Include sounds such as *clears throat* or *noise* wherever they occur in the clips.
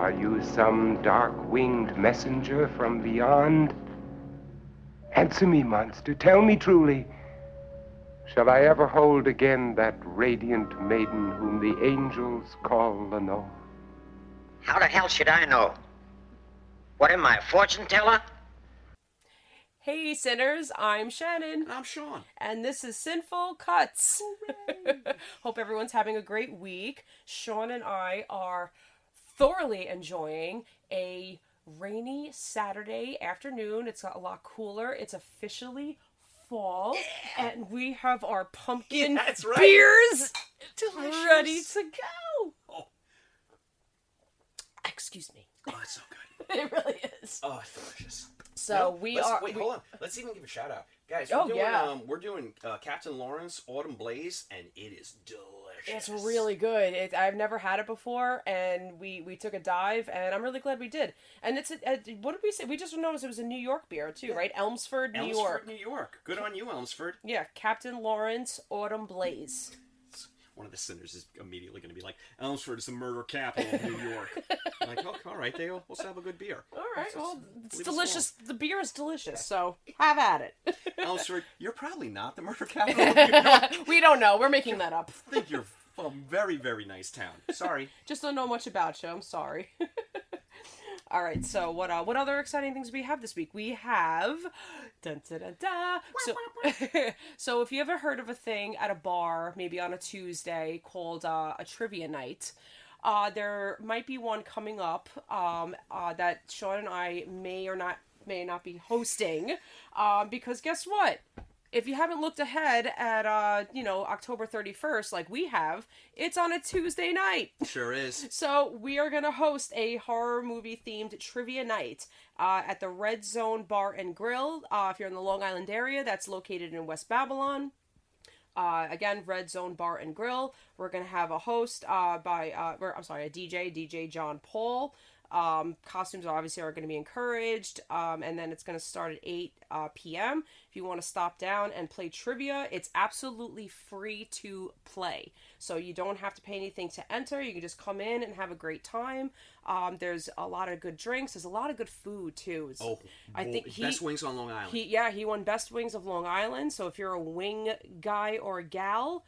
Are you some dark-winged messenger from beyond? Answer me, monster. Tell me truly. Shall I ever hold again that radiant maiden whom the angels call Lenore? How the hell should I know? What am I, a fortune teller? Hey, sinners, I'm Shannon. I'm Sean. And this is Sinful Cuts. *laughs* Hope everyone's having a great week. Sean and I are thoroughly enjoying a rainy Saturday afternoon. It's got a lot cooler. It's officially fall. And we have our pumpkin Yeah, that's right. beers Delicious. ready to go. Oh. Excuse me. Oh, it's so good. *laughs* It really is. Oh, it's delicious. So No, we are. Wait, we- hold on. Let's even give a shout out, guys. Oh, we're doing, yeah. Um, we're doing uh, Captain Lawrence Autumn Blaze, and it is delicious. It's really good. It, I've never had it before, and we we took a dive, and I'm really glad we did. And it's a, a, what did we say? We just noticed it was a New York beer too, right? Elmsford, New Elmsford, York. New York. Good on you, Elmsford. Yeah, Captain Lawrence Autumn Blaze. One of the sinners is immediately going to be like, Elmsford is the murder capital of New York. *laughs* Like, oh, all right, they let's have a good beer. All right, well, it's delicious. The beer is delicious, so have at it. *laughs* Elmsford, you're probably not the murder capital of New York. *laughs* we don't know. We're making that up. I think you're a very, very nice town. Sorry. Just don't know much about you. I'm sorry. All right. So what? Uh, what other exciting things we have this week? We have. Dun, dun, dun, dun. So, *laughs* so if you ever heard of a thing at a bar, maybe on a Tuesday, called uh, a trivia night. Uh, there might be one coming up um, uh, that Sean and I may or not may not be hosting, um, because guess what? If you haven't looked ahead at uh you know October 31st like we have it's on a Tuesday night Sure is. *laughs* so we are going to host a horror movie themed trivia night uh, at the Red Zone Bar and Grill uh, if you're in the Long Island area that's located in West Babylon uh, again, Red Zone Bar and Grill. We're gonna have a host uh, by, uh, or, I'm sorry, a DJ, DJ John Paul. Um, costumes obviously are going to be encouraged, um, and then it's going to start at 8 uh, p.m. If you want to stop down and play trivia, it's absolutely free to play. So you don't have to pay anything to enter. You can just come in and have a great time. Um, there's a lot of good drinks. There's a lot of good food too. It's- Oh, I think he, best wings on Long Island. he yeah, he won best wings of Long Island. So if you're a wing guy or a gal,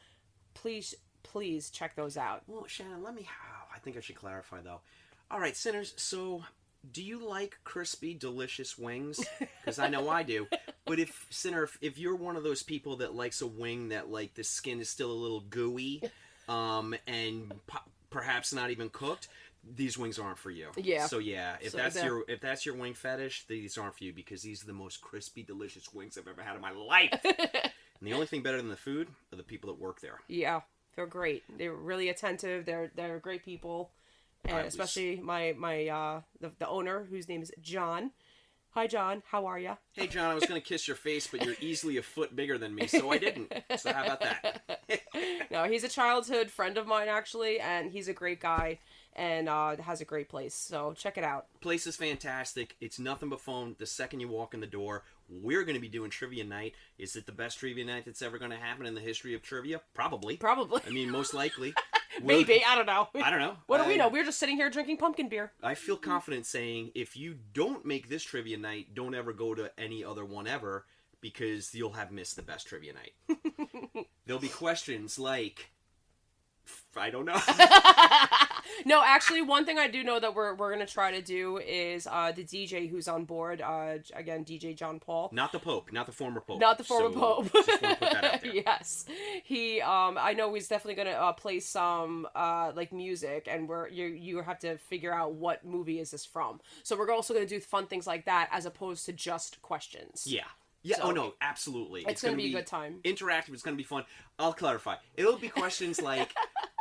please please check those out. Well, Shannon, let me. Oh, I think I should clarify though. All right, sinners. So, do you like crispy, delicious wings? Because I know I do. *laughs* But if sinner, if, if you're one of those people that likes a wing that like the skin is still a little gooey, *laughs* um, and po- perhaps not even cooked. These wings aren't for you. Yeah. So yeah, if So that's that- your if that's your wing fetish, these aren't for you because these are the most crispy, delicious wings I've ever had in my life. *laughs* and the only thing better than the food are the people that work there. Yeah, they're great. They're really attentive. They're they're great people, and I was- especially my my uh the, the owner whose name is John. Hi John, how are you? Hey, John, I was going to kiss your face, but you're easily a foot bigger than me, so I didn't. So how about that? *laughs* no, he's a childhood friend of mine actually, and he's a great guy and uh, has a great place. So check it out. Place is fantastic. It's nothing but fun. The second you walk in the door, we're going to be doing trivia night. Is it the best trivia night that's ever going to happen in the history of trivia? Probably. Probably. I mean, most likely. *laughs* Maybe I don't know. I don't know. *laughs* What do we I- know? We're just sitting here drinking pumpkin beer. I feel confident saying if you don't make this trivia night, don't ever go to any other one ever because you'll have missed the best trivia night. *laughs* There'll be questions like, I don't know. *laughs* No, actually, one thing I do know that we're we're gonna try to do is uh, the DJ who's on board. Uh, again, DJ John Paul. not the Pope, not the former Pope. Not the former So, Pope. just wanna put that out there. *laughs* yes, he. Um, I know he's definitely gonna uh, play some uh, like music, and we're you you have to figure out what movie is this from. So we're also gonna do fun things like that as opposed to just questions. Yeah. Yeah. So- oh no, absolutely. It's gonna be a good time. Interactive. It's gonna be fun. I'll clarify. It'll be questions like, *laughs*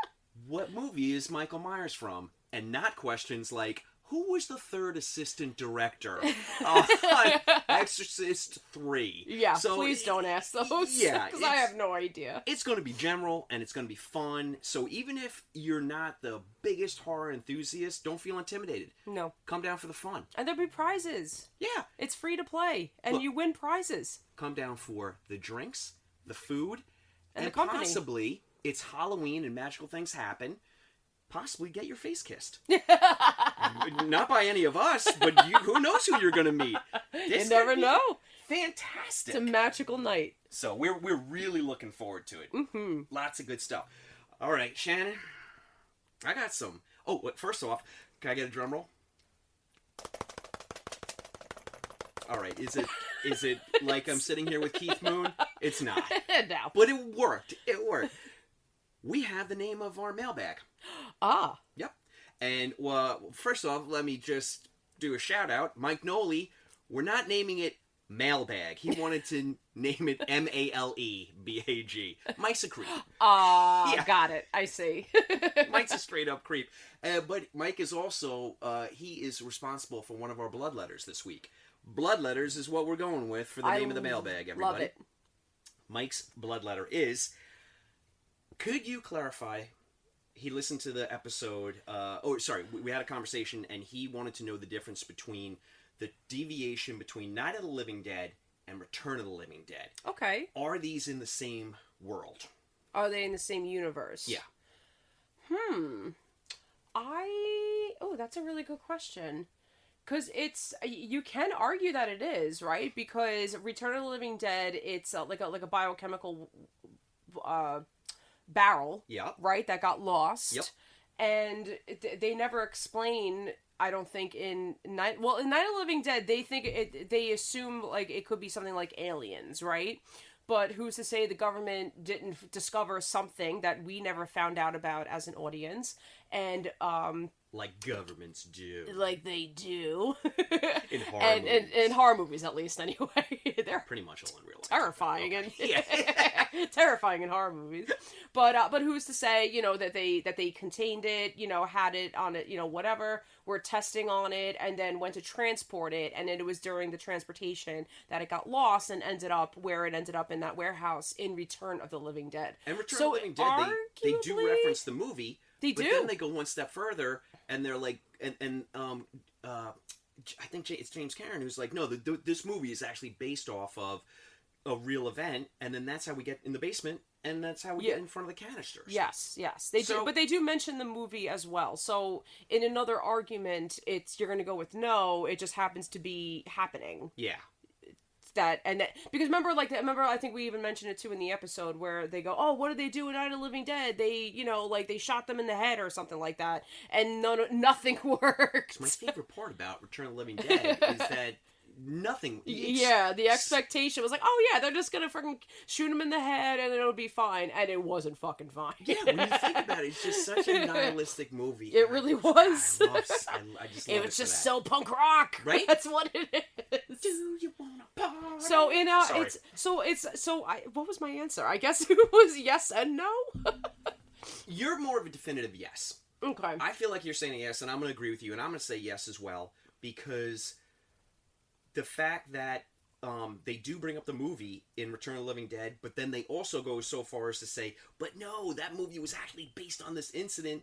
"What movie is Michael Myers from?" and not questions like, "Who was the third assistant director on *laughs* uh, *laughs* Exorcist 3? Yeah, So, please don't ask those. Yeah, because I have no idea. It's going to be general and it's going to be fun. So even if you're not the biggest horror enthusiast, don't feel intimidated. No, Come down for the fun. and there'll be prizes. Yeah. It's free to play, and Look- you win prizes. come down for the drinks, the food, And and, the company. possibly it's Halloween and magical things happen. Possibly get your face kissed. *laughs* Not by any of us, but you, who knows who you're going to meet? You never know. Fantastic. It's a magical night. So we're we're really looking forward to it. Mm-hmm. Lots of good stuff. All right, Shannon, I got some. Oh, wait, first off, can I get a drum roll? All right, is it is it like I'm sitting here with Keith Moon? It's not, *laughs* now. but it worked. It worked. We have the name of our mailbag. *gasps* Ah. Yep. And well, first off, let me just do a shout out. Mike Noli, we're not naming it mailbag. He wanted to *laughs* name it M A L E B A G. Mike's a creep. *gasps* Ah, Yeah. got it. I see. *laughs* Mike's a *laughs* straight up creep. Uh, but Mike is also uh, he is responsible for one of our blood letters this week. Blood letters is what we're going with for the I name of the mailbag. Everybody. Love it. Mike's blood letter is. Could you clarify? He listened to the episode. Uh, oh, sorry, we, we had a conversation, and he wanted to know the difference between the deviation between Night of the Living Dead and Return of the Living Dead. Okay. Are these in the same world? Are they in the same universe? Yeah. Hmm. I. Oh, that's a really good question. Because it's you can argue that it is right because Return of the Living Dead it's uh, like a like a biochemical uh, barrel Yeah. right that got lost Yep. and th- they never explain i don't think in night well in night of the living dead they think it they assume like it could be something like aliens right but who's to say the government didn't f- discover something that we never found out about as an audience and um Like governments do. like they do In horror *laughs* and, and movies. in horror movies at least anyway *laughs* they're Pretty much all in real life. terrifying and Yeah. *laughs* terrifying in horror movies. But uh, but who's to say you know that they that they contained it, you know, had it on it, you know, whatever. Were testing on it and then went to transport it, and then it was during the transportation that it got lost and ended up where it ended up in that warehouse in Return of the Living Dead. And Return So of the Living Dead, they, they do reference the movie. They but do. then they go one step further, and they're like, and, and um, uh, I think it's James Cameron who's like, no, the, the, this movie is actually based off of a real event, and then that's how we get in the basement, and that's how we Yeah. get in front of the canisters. Yes, yes, they do, but they do mention the movie as well. So in another argument, it's you're going to go with no. It just happens to be happening. Yeah. That and that because remember like remember I think we even mentioned it too in the episode where they go oh what did they do in Night of the Living Dead? They you know like they shot them in the head or something like that and no, no nothing *laughs* worked My favorite part about Return of the Living Dead *laughs* is that nothing. yeah the expectation was like oh yeah they're just gonna fucking shoot him in the head and it'll be fine and it wasn't fucking fine Yeah, when you think *laughs* about it, it's just such a nihilistic movie. It really was. I, love, I, I *laughs* it was for just that. so punk rock *laughs* Right? that's what it is Do you wanna party? so in uh Sorry. it's so it's so I what was my answer I guess it was yes and no You're more of a definitive yes. okay I feel like you're saying yes, and I'm going to agree with you, and I'm going to say yes as well because the fact that um, they do bring up the movie in Return of the Living Dead, but then they also go so far as to say, but no, that movie was actually based on this incident.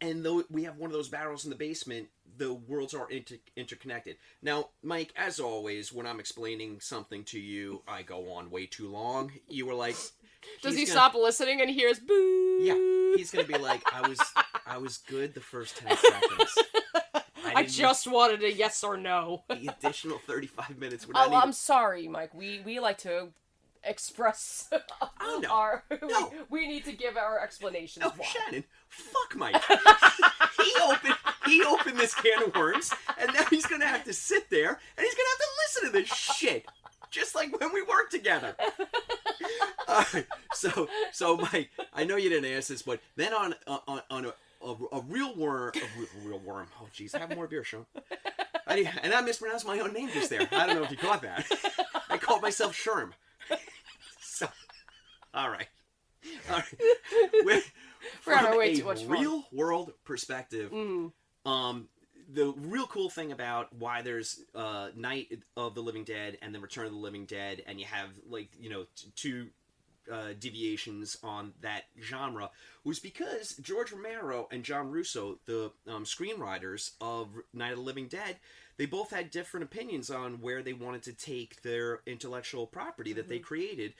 And though we have one of those barrels in the basement, the worlds are inter- interconnected. Now, Mike, as always, when I'm explaining something to you, I go on way too long. You were like, *laughs* Does he gonna- stop listening and hears boo? Yeah, he's gonna be like, I was, I was good the first ten *laughs* seconds. I didn't- just wanted a yes or no. *laughs* the additional thirty-five minutes. Would not Oh, I'm sorry, Mike. We we like to express *laughs* Oh, no. our. No. We, we need to give our explanations. No, why. Shannon, fuck Mike. *laughs* he opened he opened this can of worms, and now he's gonna have to sit there and he's gonna have to listen to this shit, just like when we worked together. Alright, uh, so so Mike, I know you didn't ask this, but then on on on a, a, a real worm, a real, worm. Oh jeez, have more beer, Sean. I, and I mispronounced my own name just there. I don't know if you caught that. I called myself Sherm. So, all right, all right. With, We're on from our way a too much fun. real world perspective, Mm. um, the real cool thing about why there's uh, Night of the Living Dead and then Return of the Living Dead, and you have like you know t- two uh, deviations on that genre was because George Romero and John Russo, the um, screenwriters of Night of the Living Dead, they both had different opinions on where they wanted to take their intellectual property that they created.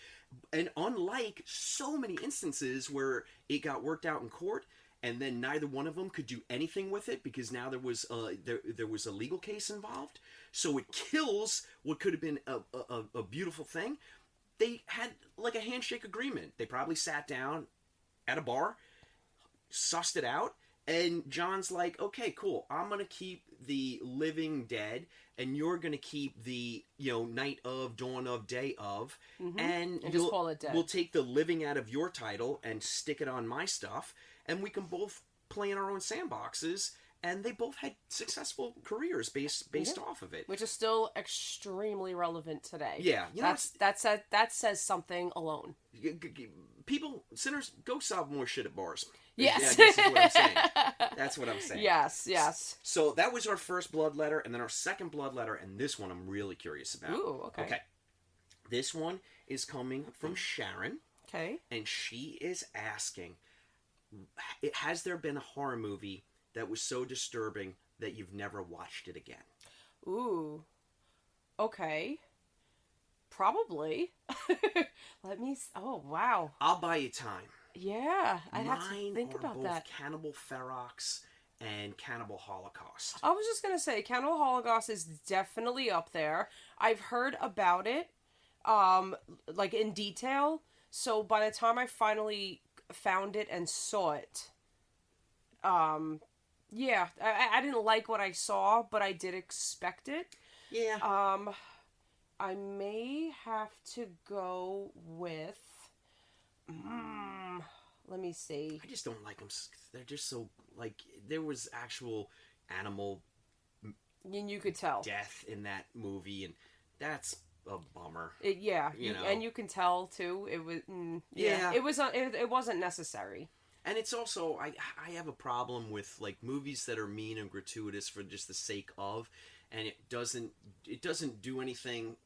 And unlike so many instances where it got worked out in court, and then neither one of them could do anything with it because now there was a, there, there was a legal case involved. So it kills what could have been a, a, a beautiful thing. They had like a handshake agreement. They probably sat down at a bar, sussed it out, and John's like, okay, cool. I'm gonna keep the Living Dead, and you're gonna keep the you know Night of, Dawn of, Day of, Mhm. and, And just call it Dead. We'll take the Living out of your title and stick it on my stuff, and we can both play in our own sandboxes. And they both had successful careers based based Yeah. off of it. which is still extremely relevant today. Yeah, you know, that's that says that says something alone. People, sinners, go solve more shit at bars. Yes. Yeah, is what I'm saying. That's what I'm *laughs* saying. Yes, yes. So that was our first blood letter, and then our second blood letter, and this one I'm really curious about. Ooh, okay. Okay. This one is coming from Sharon, Okay. and she is asking Has there been a horror movie that was so disturbing that you've never watched it again? Ooh. Okay. Probably. *laughs* Let me. Oh wow. I'll buy you time. Yeah, I'd have to think about both that. Cannibal Ferox and Cannibal Holocaust. I was just gonna say, Cannibal Holocaust is definitely up there. I've heard about it, um, like in detail. So by the time I finally found it and saw it, um, yeah, I, I didn't like what I saw, but I did expect it. Yeah. Um, I may have to go with. Mm, let me see. I just don't like them. They're just so like there was actual animal And you could tell. death in that movie, and that's a bummer. It, yeah, You you, know. and you can tell too. It was, mm, yeah, Yeah. it was. uh, It, it wasn't necessary. And it's also I I have a problem with like movies that are mean and gratuitous for just the sake of, and it doesn't it doesn't do anything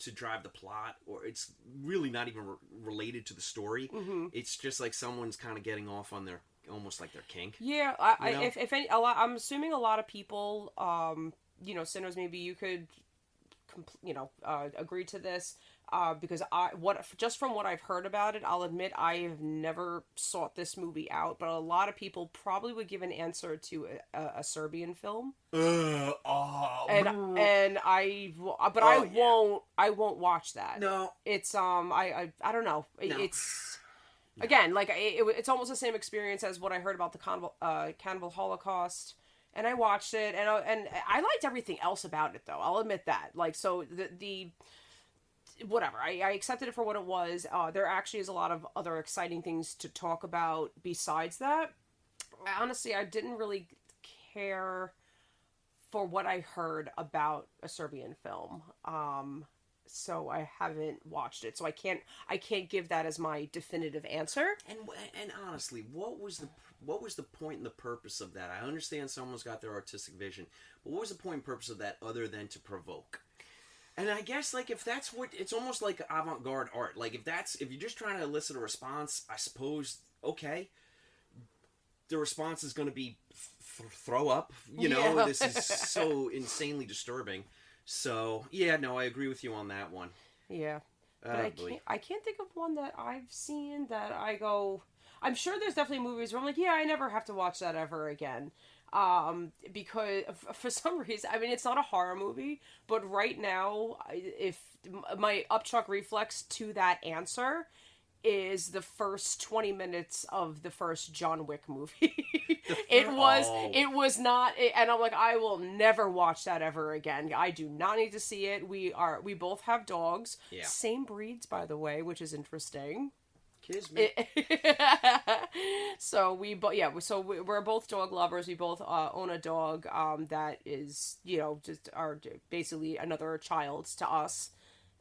to drive the plot, or it's really not even re- related to the story. Mhm. It's just like someone's kind of getting off on their almost like their kink. Yeah, I, I, You know? if if any, a lot, I'm assuming a lot of people, um, you know, sinners. Maybe you could, compl- you know, uh, agree to this. Uh, because I what just from what I've heard about it, I'll admit I have never sought this movie out, but a lot of people probably would give an answer to a, a, a Serbian film. Uh, oh, and and I but I Oh, yeah. won't I won't watch that. No. it's um I I, I don't know. No. It's again like it, it, it's almost the same experience as what I heard about the cannibal uh, cannibal Holocaust. And I watched it, and I, and I liked everything else about it, though. I'll admit that. Like, so the the whatever I, I accepted it for what it was. Uh, there actually is a lot of other exciting things to talk about besides that. Honestly, I didn't really care for what I heard about a Serbian film. Um, so I haven't watched it. So I can't I can't give that as my definitive answer. And and honestly, what was the what was the point and the purpose of that? I understand someone's got their artistic vision, but what was the point and purpose of that other than to provoke? And I guess like if that's what it's almost like avant-garde art. Like if that's if you're just trying to elicit a response, I suppose okay. The response is going to be th- throw up. You know, Yeah. this is *laughs* so insanely disturbing. So yeah, no, I agree with you on that one. Yeah. Oh, but Oh, I can't I can't think of one that I've seen that I go I'm sure there's definitely movies where I'm like, yeah, I never have to watch that ever again. Um, because for some reason, I mean, it's not a horror movie, but right now, if my upchuck reflex to that answer is the first 20 minutes of the first John Wick movie. *laughs* it was Oh. it was not and I'm like I will never watch that ever again. I do not need to see it. We are we both have dogs. Yeah. Same breeds by the way, which is interesting. Kids, me. *laughs* so we both yeah so we- we're both dog lovers. We both uh, own a dog um, that is you know just are basically another child to us.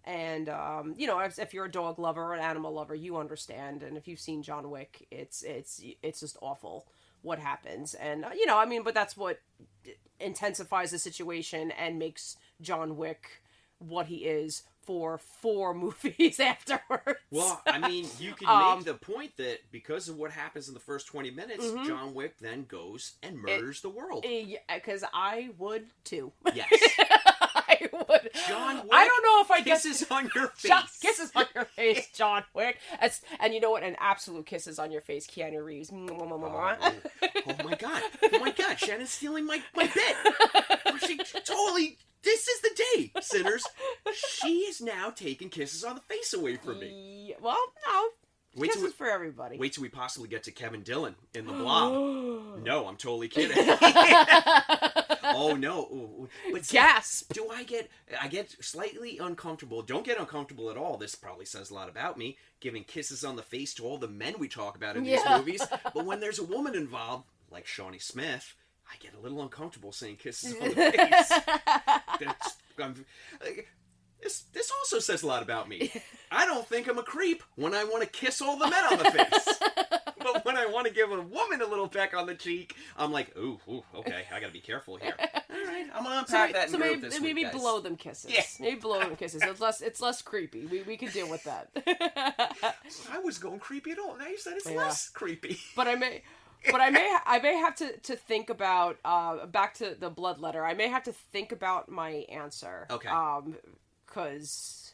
And um, you know if, if you're a dog lover or an animal lover you understand. And if you've seen john wick it's it's it's just awful what happens. And uh, you know i mean but that's what intensifies the situation and makes john wick what he is for four *laughs* movies afterwards Well, I *laughs* mean, you can Um, make the point that because of what happens in the first 20 minutes, Mhm. John Wick then goes and murders the world. because i would too Yes. *laughs* I would. John Wick I don't know if I kisses on your face. John, kisses on your face, John Wick. That's, and you know what? An absolute kisses on your face, Keanu Reeves. Oh, oh my god. Oh my god. Shannon's stealing my, my bit. She totally. This is the day, *laughs* sinners. She is now taking kisses on the face away from me. Yeah, well, no. Wait kisses we- for everybody. Wait till we possibly get to Kevin Dillon in the *gasps* blob. no, I'm totally kidding. *laughs* oh no! But Gasp. Do I get? I get slightly uncomfortable. Don't get uncomfortable at all. This probably says a lot about me, giving kisses on the face to all the men we talk about in these Yeah. movies. But when there's a woman involved, like Shawnee Smith, I get a little uncomfortable saying kisses on the face. *laughs* That's, I'm, like, this, this also says a lot about me. I don't think I'm a creep when I want to kiss all the men on the face. *laughs* but when I want to give a woman a little peck on the cheek, I'm like, ooh, ooh okay, I gotta be careful here. All right, I'm gonna So, unpack maybe, that so maybe, this maybe week, guys. blow them kisses. Yeah. Maybe blow them kisses. It's less it's less creepy. We we can deal with that. *laughs* I was going creepy at all. Now you said it's Yeah. less creepy. but I may, but I may, I may have to to think about uh back to the blood letter. I may have to think about my answer. Okay. Um, because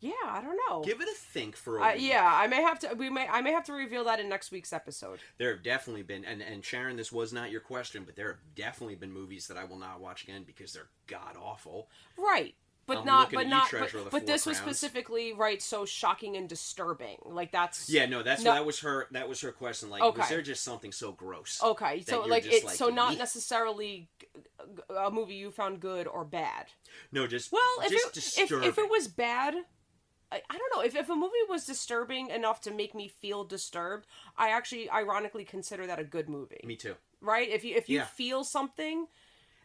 yeah, I don't know. Give it a think for a Uh, yeah, I may have to. We may. I may have to reveal that in next week's episode. There have definitely been, and, and Sharon, this was not your question, but there have definitely been movies that I will not watch again because they're god awful. Right. But I'm not. But not. But, Treasure of the but this was specifically right. So shocking and disturbing. Like that's. Yeah, no, that's No- that was her. That was her question. Like, Okay. was there just something so gross? Okay, so like it's so not necessarily a movie you found good or bad. No, just Well, if just it, if, if it was bad, I, I don't know. If, if a movie was disturbing enough to make me feel disturbed, I actually ironically consider that a good movie. Me too. Right? If you if you Yeah. feel something,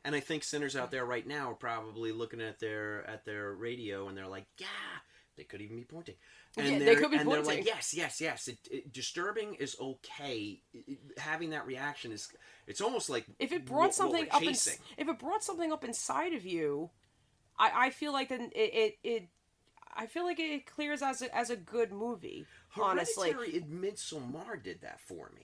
And I think sinners out there right now are probably looking at their at their radio and they're like, yeah, they could even be pointing. And Yeah, they could be and they're pointing. like, yes, yes, yes. It, it, disturbing is okay. It- having that reaction is, it's almost like if it brought what something we're up in, if it brought something up inside of you, I, I feel like then it, it I feel like it clears as a, as a good movie. Honestly, Hereditary and Midsommar did that for me.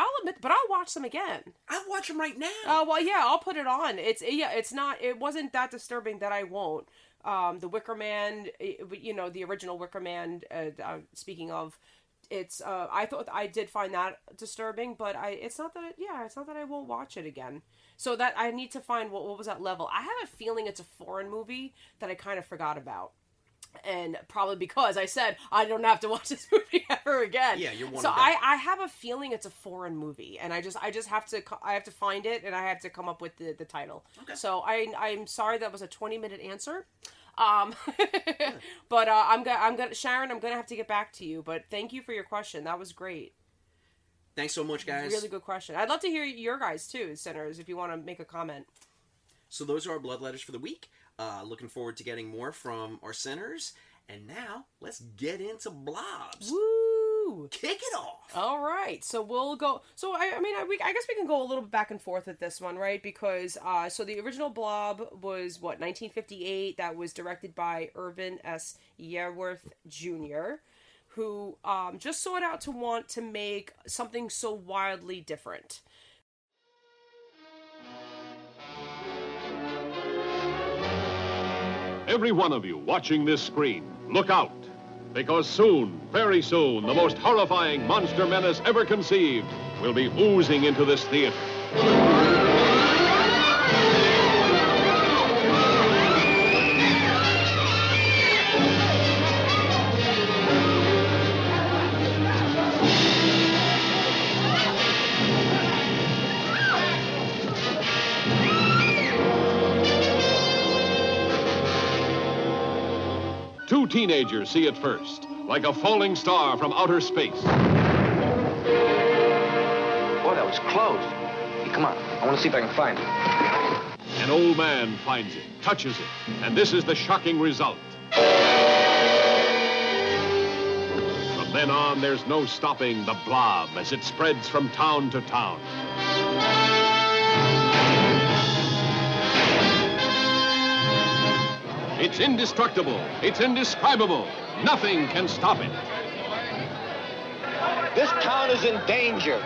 I'll admit, but I'll watch them again. I'll watch them right now. Oh well, yeah, I'll put it on. It's yeah, it's not. It wasn't that disturbing that I won't. Um, the Wicker Man, eh, you know, the original Wicker Man. Uh, uh, speaking of, it's. Uh, I thought I did find that disturbing, but I. It's not that. It, yeah, it's not that I won't watch it again. So that I need to find what what was that level. I have a feeling it's a foreign movie that I kind of forgot about. And probably because I said I don't have to watch this *laughs* movie ever again. Yeah, you're one So. I, I have a feeling it's a foreign movie, and I just I just have to I have to find it, and I have to come up with the, the title. Okay. So I I'm sorry that was a 20 minute answer, um, *laughs* but uh, I'm gonna I'm gonna Sharon I'm gonna have to get back to you. But thank you for your question. That was great. Thanks so much, guys. Really good question. I'd love to hear your guys too, centers, if you want to make a comment. So those are our blood letters for the week. Uh, looking forward to getting more from our centers. And now let's get into blobs. Woo! Kick it off. All right, so we'll go. So I, I mean, I, we, I guess we can go a little bit back and forth with this one, right? Because uh, so the original Blob was what 1958. That was directed by Irvin S. Yeaworth Jr., who um, just sought out to want to make something so wildly different. Every one of you watching this screen, look out. Because soon, very soon, the most horrifying monster menace ever conceived will be oozing into this theater. Teenagers see it first, like a falling star from outer space. Boy, that was close. Hey, come on. I want to see if I can find it. An old man finds it, touches it, and this is the shocking result. From then on, there's no stopping the blob as it spreads from town to town. It's indestructible. It's indescribable. Nothing can stop it. This town is in danger.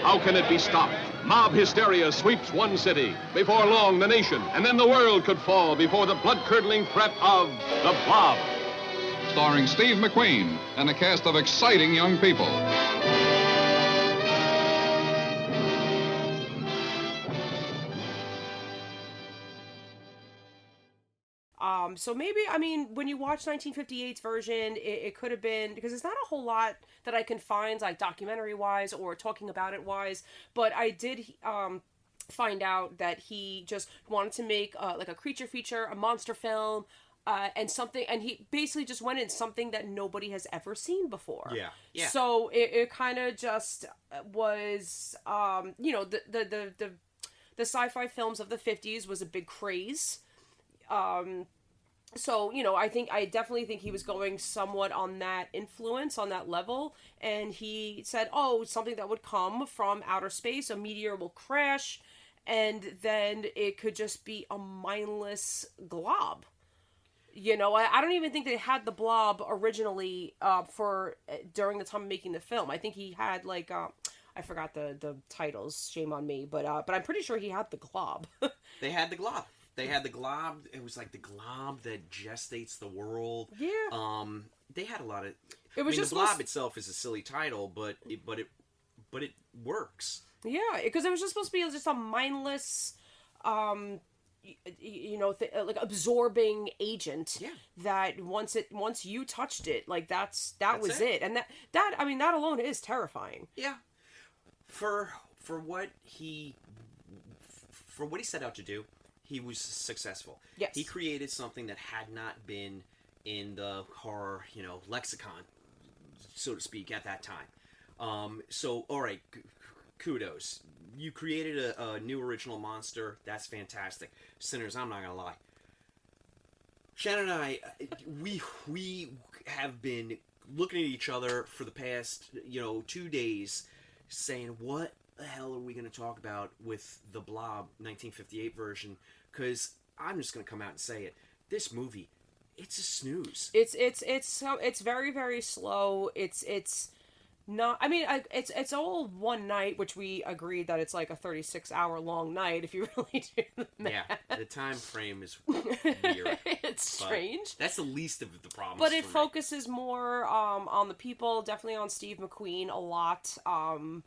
How can it be stopped? Mob hysteria sweeps one city. Before long, the nation, and then the world could fall before the blood-curdling threat of the Blob. Starring Steve McQueen and a cast of exciting young people. Um, so maybe I mean when you watch 1958's version, it, it could have been because it's not a whole lot that I can find like documentary wise or talking about it wise, but I did um, find out that he just wanted to make uh, like a creature feature, a monster film. Uh, and something, and he basically just went in something that nobody has ever seen before. Yeah, yeah. So it, it kind of just was, um, you know, the the the the, the sci-fi films of the 50s was a big craze um so you know i think i definitely think he was going somewhat on that influence on that level. And he said oh something that would come from outer space. A meteor will crash and then it could just be a mindless glob. You know i, I don't even think they had the blob originally uh, for uh, during the time of making the film. I think he had like uh, i forgot the the titles. Shame on me. But uh but i'm pretty sure he had the glob. *laughs* They had the glob. They had the glob. It was like the glob that gestates the world. Yeah. Um, they had a lot of. It was I mean, just the blob supposed- itself is a silly title, but it, but it but it works. Yeah, because it was just supposed to be just a mindless, um, y- y- you know, th- uh, like absorbing agent. Yeah. That once it once you touched it, like that's that That's was it. it. and that that I mean that alone is terrifying. Yeah. For for what he for what he set out to do, he was successful. Yes. He created something that had not been in the horror, you know, lexicon, so to speak, at that time. Um, so, all right, kudos. You created a, a new original monster. That's fantastic. Sinners, I'm not gonna lie. Shannon and I, uh, we we have been looking at each other for the past, you know, two days, saying, "What the hell are we going to talk about with the Blob 1958 version?" Because I'm just going to come out and say it. This movie, it's a snooze. It's it's it's so it's very very slow. It's it's not. I mean, I, it's it's all one night, which we agreed that it's like a thirty six hour long night if you *laughs* really do the math. Yeah, the time frame is weird. *laughs* it's strange. That's the least of the problems. but it for me. focuses more um, on the people, definitely on Steve McQueen a lot. Um,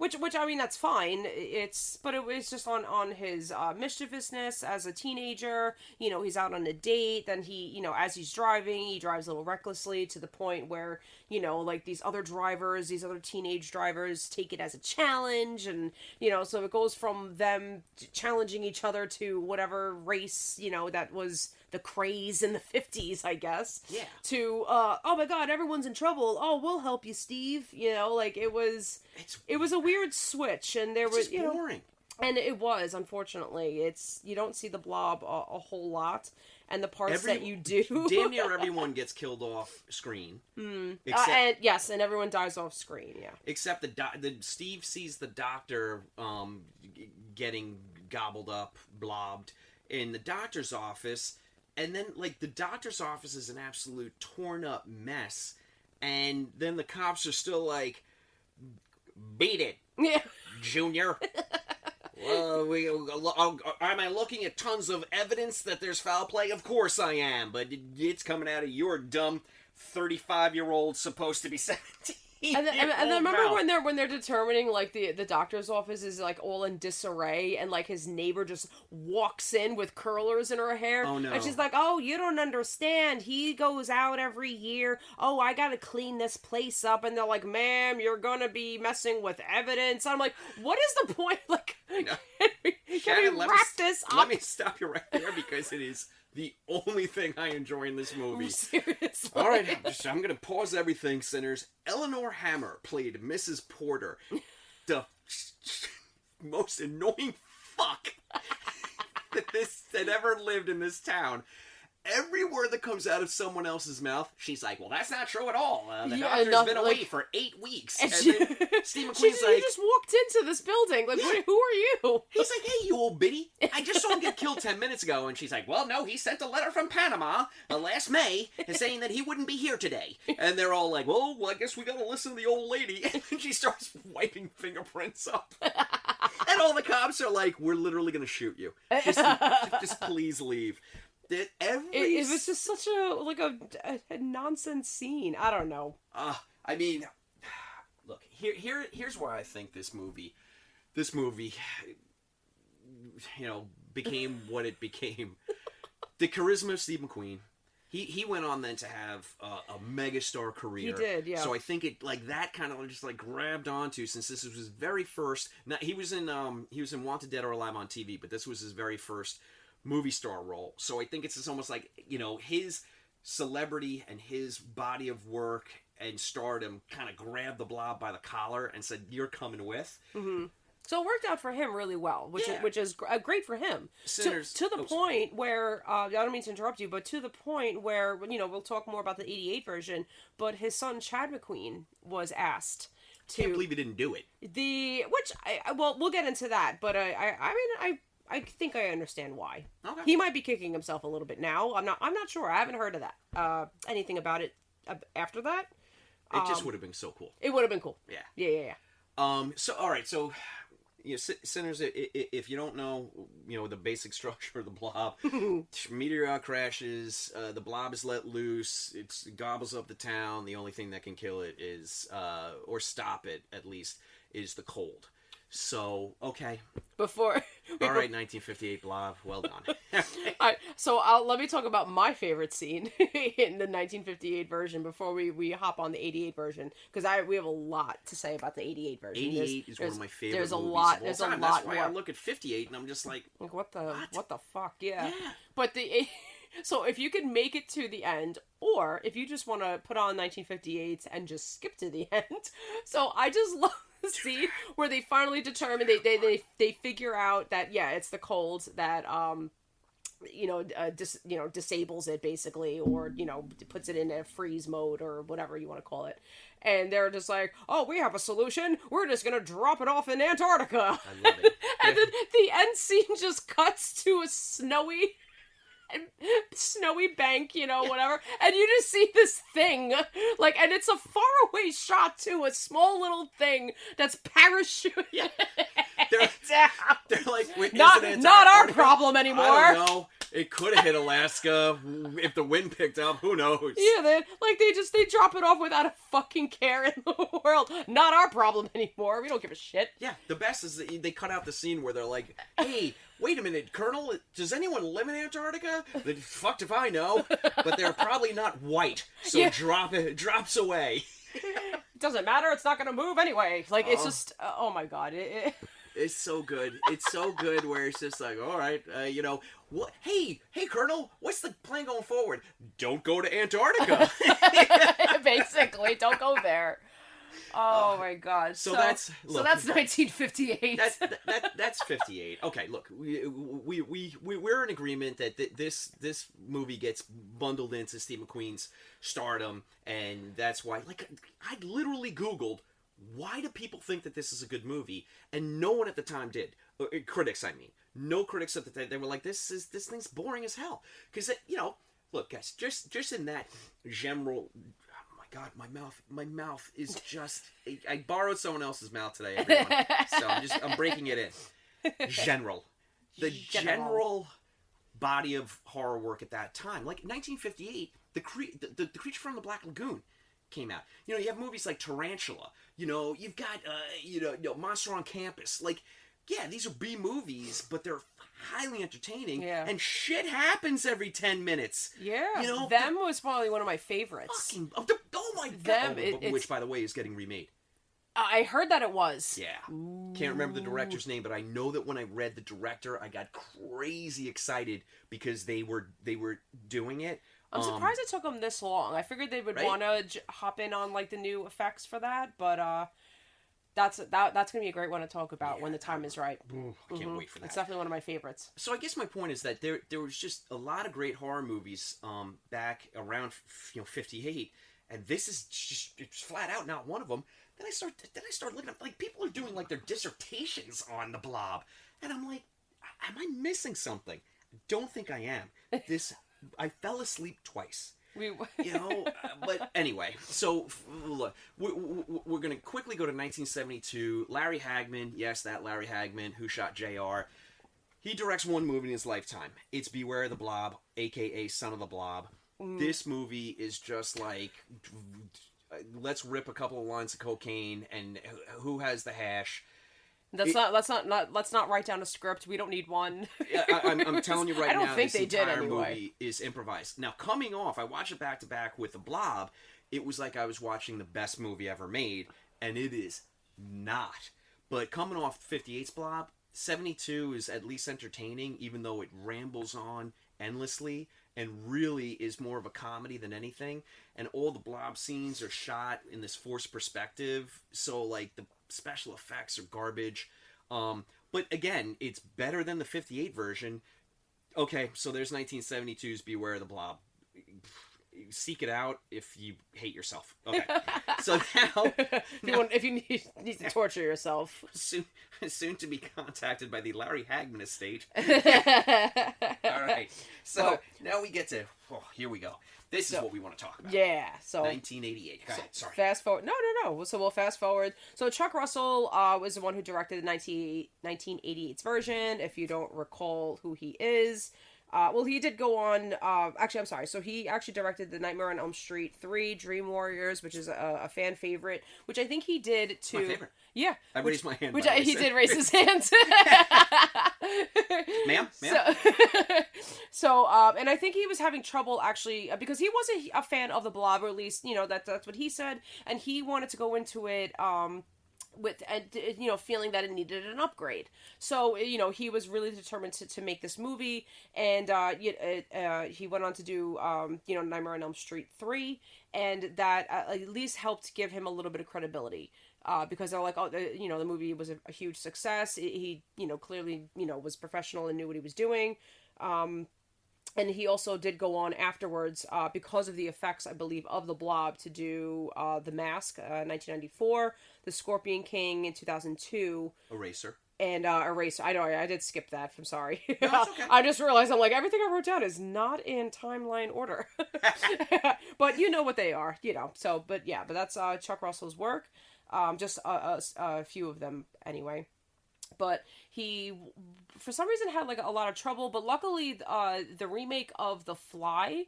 which, which I mean, that's fine. It's, but it was just on on his uh, mischievousness as a teenager. You know, he's out on a date. Then he, you know, as he's driving, he drives a little recklessly to the point where you know, like these other drivers, these other teenage drivers, take it as a challenge, and you know, so it goes from them challenging each other to whatever race you know that was the craze in the *laughs* 50s i guess Yeah. to uh oh my god everyone's in trouble oh we'll help you steve you know like it was it was a weird switch and there It's was you know boring. and it was unfortunately it's you don't see the blob a, a whole lot and the parts Every- that you do. *laughs* Damn near *laughs* everyone gets killed off screen. Mm. Uh, and yes, and everyone dies off screen. Yeah. Except the, doc- the Steve sees the doctor um, g- getting gobbled up, blobbed in the doctor's office, and then like the doctor's office is an absolute torn up mess, and then the cops are still like, "Beat it, Yeah. Junior." *laughs* Well, we, am I looking at tons of evidence that there's foul play? Of course I am, but it's coming out of your dumb thirty-five-year-old supposed to be seventeen. *laughs* And then, and, and then remember mouth. when they're when they're determining like the the doctor's office is like all in disarray and like his neighbor just walks in with curlers in her hair Oh, no. and she's like oh you don't understand. He goes out every year. Oh I gotta clean this place up. And they're like ma'am you're gonna be messing with evidence. I'm like what is the point? *laughs* Like can we, can Shannon, we wrap me, this up? Let me stop you right there because it is the only thing I enjoy in this *laughs* movie. seriously All right, I'm, just, I'm to pause everything, sinners. Elinor Hammer played Mrs. Porter, *laughs* the *laughs* most annoying fuck that this that ever lived in this town. Every word that comes out of someone else's mouth, she's like, "Well, that's not true at all. Uh, the Yeah, doctor's enough, been away like- for eight weeks." and And, she- then *laughs* Steve McQueen's like, you just walked into this building like what, who are you He's like, hey, you old biddy. I just saw him get killed *laughs* 10 minutes ago. And she's like, well, no, he sent a letter from Panama uh, last May saying that he wouldn't be here today. And they're all like, well, well I guess we got to listen to the old lady. *laughs* And she starts wiping fingerprints up. and all the cops are like, we're literally going to shoot you. Just, just please leave. That every it, it was just such a like a, a, a nonsense scene I don't know Uh, I mean, look here. Here, here's where I think this movie, this movie, you know, became *laughs* what it became. The charisma of Steve McQueen. He he went on then to have uh, a megastar career. He did, yeah. So I think it like that kind of just like grabbed onto since this was his very first. Now he was in um he was in Wanted Dead or Alive on TV, but this was his very first movie star role. So I think it's just almost like you know his celebrity and his body of work and stardom kind of grabbed the blob by the collar and said, "You're coming with." hmm So it worked out for him really well, which is, which is uh, great for him. To, Sinners- to the oh, point where uh, I don't mean to interrupt you, but to the point where you know we'll talk more about the '88 version. But his son Chad McQueen was asked to Can't believe he didn't do it. the which I, I well we'll get into that. But I I, I mean I. I think I understand why. Okay. He might be kicking himself a little bit now. I'm not. I'm not sure. I haven't heard of that. Uh, anything about it uh, after that? It just Um, would have been so cool. It would have been cool. Yeah. Yeah. Yeah. Yeah. Um. So all right. So, you know, sinners. If you don't know, you know the basic *laughs* structure of the blob. *laughs* meteor crashes. Uh, the blob is let loose. It's, it gobbles up the town. The only thing that can kill it is, uh, or stop it at least, is the cold. So okay. Before. *laughs* All right, 1958 blob. Well done. *laughs* So I'll, let me talk about my favorite scene *laughs* in the 1958 version before we, we hop on the 88 version because I we have a lot to say about the 88 version. 88 There's- is one of my favorite. There's a lot. There's time. a lot That's why more. I look at 58 and I'm just like, Like what the what, the fuck? Yeah. yeah. But the so if you can make it to the end, or if you just want to put on 1958 and just skip to the end, so I just love *laughs* scene where they finally determine they they they, they figure out that yeah it's the cold that um you know uh, dis, you know disables it basically or you know puts it in a freeze mode or whatever you want to call it. And they're just like oh we have a solution. We're just gonna drop it off in antarctica. I love it. *laughs* and then the end scene just cuts to a snowy snowy bank you know whatever and you just see this thing like and it's a faraway shot too, a small little thing that's parachuting *laughs* they're, *laughs* down they're like, Not- not our problem anymore. I. It could have hit Alaska if the wind picked up. Who knows? Yeah, they like they just they drop it off without a fucking care in the *laughs* world. Not our problem anymore. We don't give a shit. Yeah, the best is that they cut out the scene where they're like, "Hey, wait a minute, Colonel, does anyone live in Antarctica?" The fucked if I know, but they're probably not white, so Yeah. drop it. Drops away. It doesn't matter. It's not gonna move anyway. Like it's Oh. just uh, oh my god. It, it, It's so good. It's so good where it's just like, all right, uh, you know, what? Hey, hey, Colonel, what's the plan going forward? Don't go to Antarctica. *laughs* *laughs* basically, don't go there. Oh my god. so that's- so that's 1958. That's *laughs* that, that, that's 58. Okay, look, we we we we we're in agreement that th- this this movie gets bundled into Steve McQueen's stardom, and that's why. Like, I literally Googled why do people think that this is a good movie, and no one at the time did. Uh, uh, critics, I mean, no critics at the time. They were like, "This is this thing's boring as hell," because you know, look, guys, just just in that general my God, my mouth, my mouth is *laughs* just. I, I borrowed someone else's mouth today, everyone. so I'm just, I'm breaking it in. General, the General. general body of horror work at that time, like 1958, the cre- the, the, the creature from the Black Lagoon came out. You know, you have movies like Tarantula. You know, you've got, uh, you know, you know, Monster on Campus. Like, yeah, these are B movies, but they're highly entertaining. Yeah. And shit happens every 10 minutes. yeah. you know, them was probably one of my favorites. Fucking, oh, the- oh my god! Them, Oh, it- it's- which, by the way, is getting remade. I heard that it was. Yeah. Can't remember the director's name, but I know that when I read the director, I got crazy excited because they were they were doing it. I'm Um, surprised it took them this long. I figured they would Right? want to j- hop in on like the new effects for that, but uh, that's that that's gonna be a great one to talk about when the time is right. I can't Mhm. wait for that. It's definitely one of my favorites. So I guess my point is that there there was just a lot of great horror movies um, back around you know 58 and this is just it's flat out not one of them. Then I start then I start looking up like people are doing like their dissertations on the blob and I'm like am I missing something? Don't think I am. This I fell asleep twice. We you know, uh, but anyway, so look, we're, we're going to quickly go to 1972. Larry Hagman, yes, that Larry Hagman who shot Jr. He directs one movie in his lifetime. It's Beware the Blob, aka Son of the Blob. Mm. This movie is just like, let's rip a couple of lines of cocaine and who has the hash. That's It- not let's not not let's not write down a script. We don't need one. I, I'm, I'm *laughs* telling you right I don't now, think this they did anyway. movie is improvised. Now, coming off, I watched it back to back with The Blob. It was like I was watching the best movie ever made, and it is not. But coming off 58's Blob, 72 is at least entertaining, even though it rambles on endlessly and really is more of a comedy than anything. And all the Blob scenes are shot in this forced perspective, so like the special effects are garbage. Um, but again, it's better than the 58 version. Okay, so there's 1972's Beware the Blob. Seek it out if you hate yourself. Okay, *laughs* so now if you, want, if you need, need to torture yourself. soon, soon to be contacted by the Larry Hagman estate. *laughs* All right, so now we get to oh, here we go. This is what we want to talk about. Yeah. So 1988. Go ahead, sorry. Fast forward. No, no, no. So we'll fast forward. So Chuck Russell uh, was the one who directed the 19, 1988's version. If you don't recall who he is. Uh, well, he did go on. Uh, actually, I'm sorry. So he actually directed the Nightmare on Elm Street three, Dream Warriors, which is a, a fan favorite. Which I think he did to. my favorite. Yeah, I which, raised my hand, Which I, he did raise his hand. *laughs* *laughs* Ma'am, ma'am. So, *laughs* so um, and I think he was having trouble actually uh, because he wasn't a fan of the Blob, or at least you know that that's what he said, and he wanted to go into it. Um, with and you know feeling that it needed an upgrade so you know he was really determined to, to make this movie and uh, y- uh, uh, he went on to do um, you know nightmare on elm street 3 and that uh, at least helped give him a little bit of credibility uh, because they're like oh the, you know the movie was a, a huge success. He- he you know clearly you know was professional and knew what he was doing. Um, and he also did go on afterwards uh, because of the effects i believe of the blob to do uh, the mask uh, 1994 the scorpion king in 2002 Eraser. and uh, eraser. I know i did skip that. I'm sorry. No, *laughs* okay. i just realized i'm like everything i wrote down is not in timeline order. *laughs* *laughs* But you know what they are you know. So but yeah but that's uh, chuck russell's work um, just a, a, a few of them anyway but he for some reason had like a lot of trouble but luckily uh the remake of the fly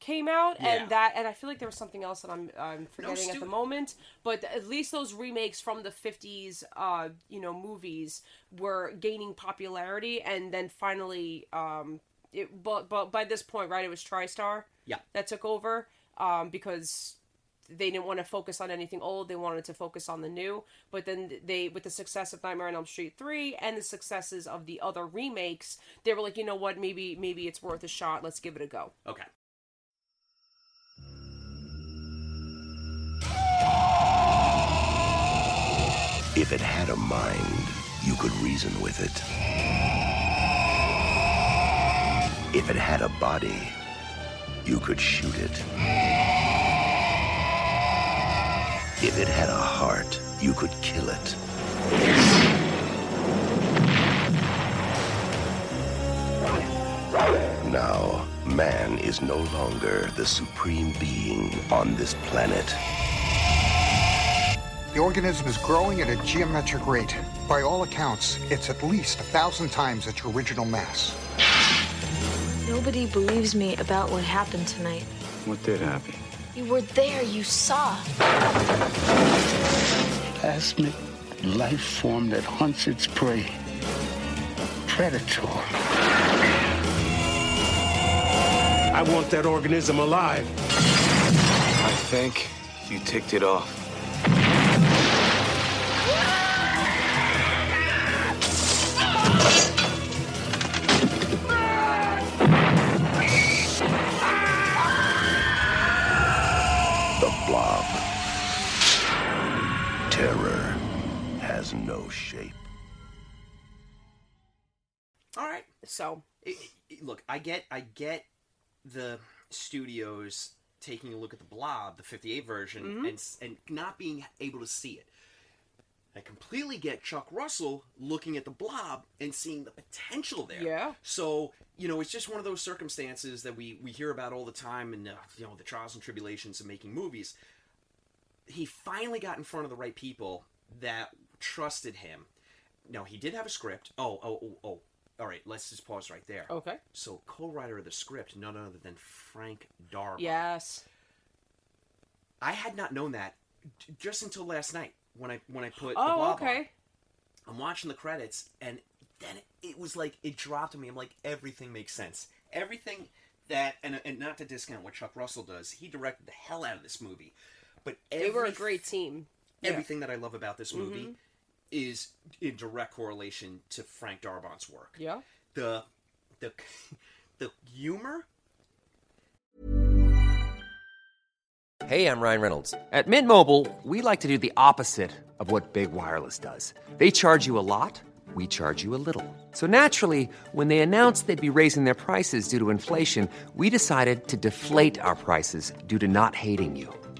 came out Yeah. and that and i feel like there was something else that i'm i'm forgetting at Stu- the moment but at least those remakes from the 50s uh you know movies were gaining popularity and then finally um it but but by this point right it was tristar Yeah. that took over um because they didn't want to focus on anything old. They wanted to focus on the new. But then they, with the success of Nightmare on Elm Street three and the successes of the other remakes, they were like, you know what, maybe maybe it's worth a shot. Let's give it a go. Okay. If it had a mind, you could reason with it. If it had a body, you could shoot it. If it had a heart, you could kill it. Now, man is no longer the supreme being on this planet. The organism is growing at a geometric rate. By all accounts, it's at least a thousand times its original mass. Nobody believes me about what happened tonight. What did happen? You were there, you saw. Plasmic life form that hunts its prey. Predator. I want that organism alive. I think you ticked it off. I get, I get the studios taking a look at the Blob, the '58 version, Mhm. and and not being able to see it. I completely get Chuck Russell looking at the Blob and seeing the potential there. Yeah. So you know, it's just one of those circumstances that we we hear about all the time, and uh, you know, the trials and tribulations of making movies. He finally got in front of the right people that trusted him. Now he did have a script. Oh, oh, oh, oh. All right, let's just pause right there. Okay. So co-writer of the script, none other than Frank Darabont. yes. I had not known that just until last night when I when I put the Oh, on. okay. I'm watching the credits, and then it was like it dropped on me. I'm like, everything makes sense. Everything that, and and not to discount what Chuck Russell does, he directed the hell out of this movie. But They were a great team. Yeah. Everything that I love about this movie Mhm. Is in direct correlation to Frank Darabont's work. Yeah. The the the humor Hey, I'm Ryan Reynolds. At Mint Mobile, we like to do the opposite of what Big Wireless does. They charge you a lot, we charge you a little. So naturally, when they announced they'd be raising their prices due to inflation, we decided to deflate our prices due to not hating you.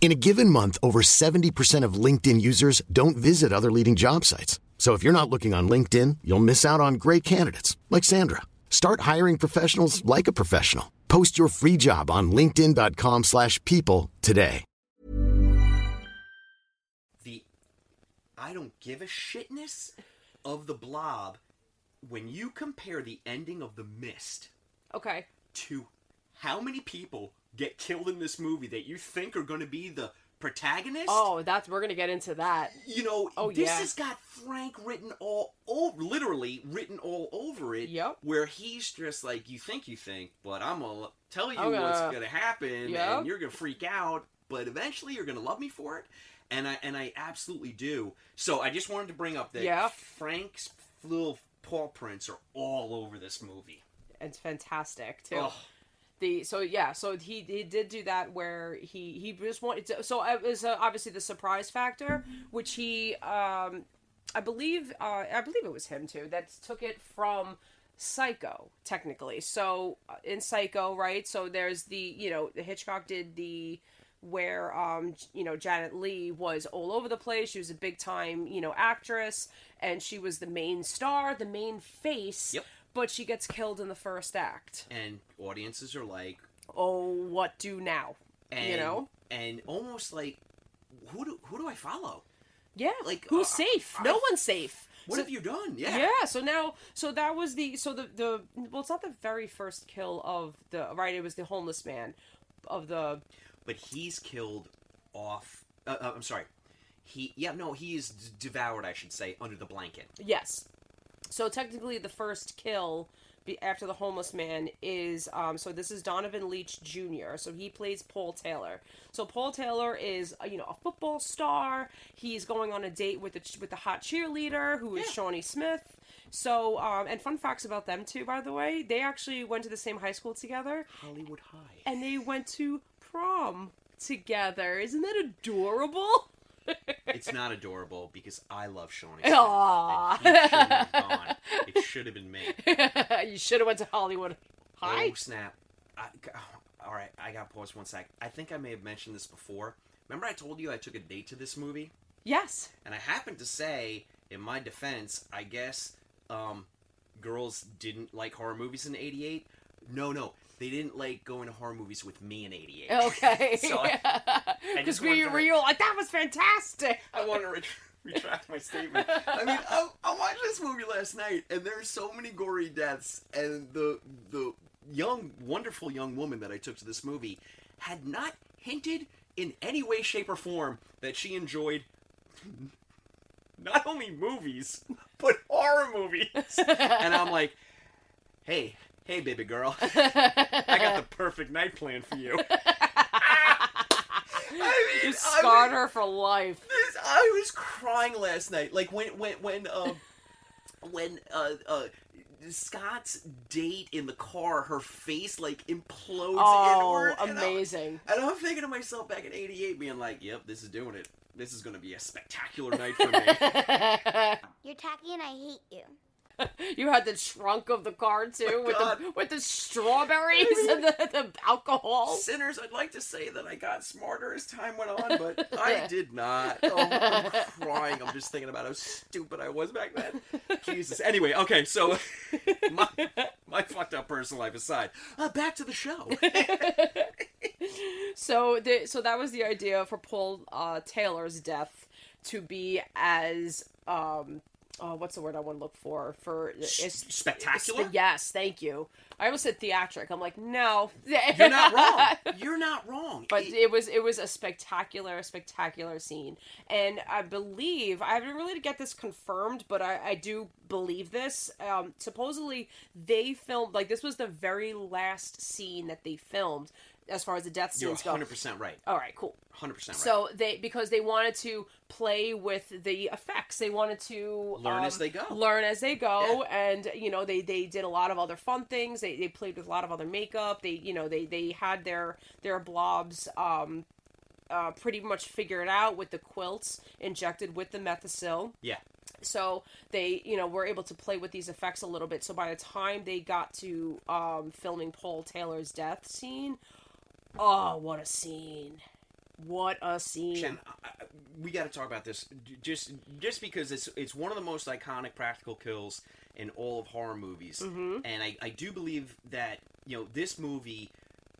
In a given month, over 70% of LinkedIn users don't visit other leading job sites. So if you're not looking on LinkedIn, you'll miss out on great candidates like Sandra. Start hiring professionals like a professional. Post your free job on linkedin.com/people slash people today. the I don't give a shitness of the blob when you compare the ending of the mist Okay. to how many people get killed in this movie that you think are going to be the protagonist Oh, that's we're gonna get into that. you know Oh, this yeah. has got frank written all over literally written all over it Yep. where he's just like you think you think but i'm gonna tell you what's gonna- happen Yep. and you're gonna freak out but eventually you're gonna love me for it and i and i absolutely do so i just wanted to bring up that Yeah. frank's little paw prints are all over this movie It's fantastic too. The so yeah, so he he did do that where he he just wanted to, so it was uh, obviously the surprise factor, which he um I believe uh I believe it was him too that took it from Psycho technically. So uh, in Psycho, right? So there's the you know Hitchcock did the where um you know Janet Leigh was all over the place. She was a big time you know actress, and she was the main star, the main face. Yep. But she gets killed in the first act. and audiences are like Oh, what do now? and you know? and almost like who do who do i follow Yeah. Like, who's uh, safe? No I- one's safe. what So- have you done yeah Yeah. So now, so that was the so the the well, it's not the very first kill of the right. It was the homeless man of the but he's killed off. Uh, uh, I'm sorry, he yeah no he is d- devoured I should say under the blanket. Yes. So technically, the first kill be, after the homeless man is um, so this is Donovan Leitch Jr. So he plays Paul Taylor. So Paul Taylor is uh, you know a football star. He's going on a date with the with the hot cheerleader who is Shawnee Smith. So um, and fun facts about them too, by the way, they actually went to the same high school together, Hollywood High. and they went to prom together. Isn't that adorable? It's not adorable because I love Shawnee. Aw. Smith, and he shouldn't have gone. It should have been me. *laughs* you should have went to Hollywood High. Oh snap! I, all right, I got pause one sec. I think I may have mentioned this before. Remember, I told you I took a date to this movie, Yes. and I happened to say, in my defense, I guess um, girls didn't like horror movies in '88. No, no, they didn't like going to horror movies with me in '88. Okay. *laughs* so I *laughs* Because just we were you like that was fantastic. I want to ret- *laughs* retract my statement. *laughs* I mean, I, I watched this movie last night, and there are so many gory deaths, and the the young, wonderful young woman that I took to this movie had not hinted in any way, shape, or form that she enjoyed *laughs* not only movies but horror movies. and I'm like, hey, hey, baby girl, I got the perfect night plan for you. I mean, You scarred I mean, her for life. this, I was crying last night. Like when when when um when uh uh Scott's date in the car, her face like implodes Oh, inward. and I'm- amazing. And I'm thinking to myself back in '88, being like, "Yep, this is doing it. This is going to be a spectacular night for me." *laughs* You're tacky and I hate you. *laughs* You had the trunk of the car too with the with the strawberries and the, the alcohol. Sinners, I'd like to say that I got smarter as time went on, but I *laughs* did not. Oh, I'm crying. I'm just thinking about how stupid I was back then. Jesus. Anyway, okay, so *laughs* my, my fucked up personal life aside, uh, back to the show. So the so that was the idea for Paul uh, Taylor's death to be as um oh, what's the word I want to look for for it's, spectacular? yes, thank you. I almost said theatric. I'm like no, You're not wrong. You're not wrong. But it, was it was a spectacular, spectacular scene, and I believe I haven't really to get this confirmed, but I, I do believe this. Um, supposedly they filmed like this was the very last scene that they filmed as far as the death You're scenes go. 100% right. All right, cool. 100% right. So they because they wanted to play with the effects, they wanted to Learn um, as they go. Learn as they go, and you know they they did a lot of other fun things. They they played with a lot of other makeup. They you know they they had their their blobs um uh pretty much figured out with the quilts injected with the Methocel. yeah. So they, you know, were able to play with these effects a little bit. So by the time they got to um, filming Paul Taylor's death scene, oh, what a scene! What a scene! Shen, I, I- we got to talk about this just just because it's it's one of the most iconic practical kills in all of horror movies, Mhm. and I, I do believe that you know this movie,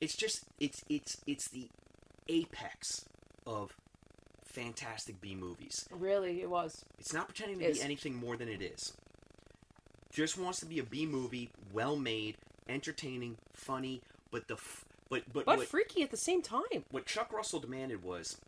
it's just it's it's it's the apex of fantastic B movies. Really, it was. It's not pretending to Is- be anything more than it is. Just wants to be a B movie, well made, entertaining, funny, but the f- but but But what, freaky at the same time. what Chuck Russell demanded was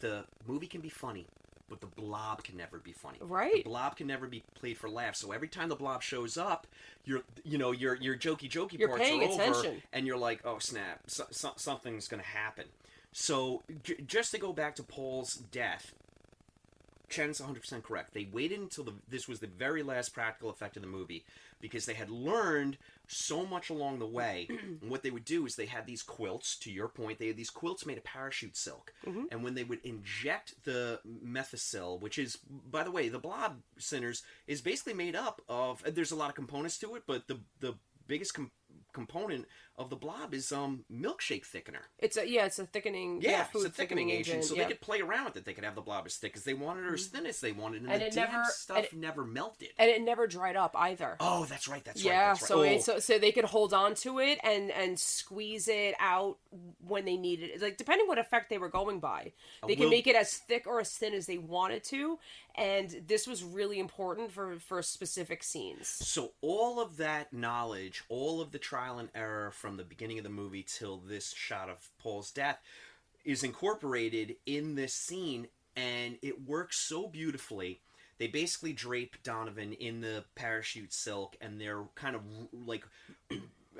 the movie can be funny, but the blob can never be funny. Right. The blob can never be played for laughs. So every time the blob shows up, you're you know your your jokey jokey You're parts are over, and you're like, oh snap, so, so, something's gonna happen. So j- just to go back to Paul's death, Chen's 100% correct. They waited until the, this was the very last practical effect of the movie because they had learned so much along the way. *clears throat* and what they would do is they had these quilts, to your point, they had these quilts made of parachute silk. Mhm. And when they would inject the Methocel, which is, by the way, the blob sinners is basically made up of, there's a lot of components to it, but the, the biggest com- component of the blob is um milkshake thickener. It's a yeah, it's a thickening. Yeah, Yeah, food it's a thickening, agent, so yeah. they could play around with it. They could have the blob as thick as they wanted or as thin as they wanted, and, And the damn never- stuff it- never melted. and it never dried up either. Oh, that's right. That's right. yeah, That's right. so oh. it, so so they could hold on to it and and squeeze it out when they needed it. Like depending what effect they were going by, they can make it as thick or as thin as they wanted to. And this was really important for for specific scenes. So all of that knowledge, all of the trial and error from the beginning of the movie till this shot of Paul's death is incorporated in this scene and it works so beautifully. They basically drape Donovan in the parachute silk, and they're kind of like.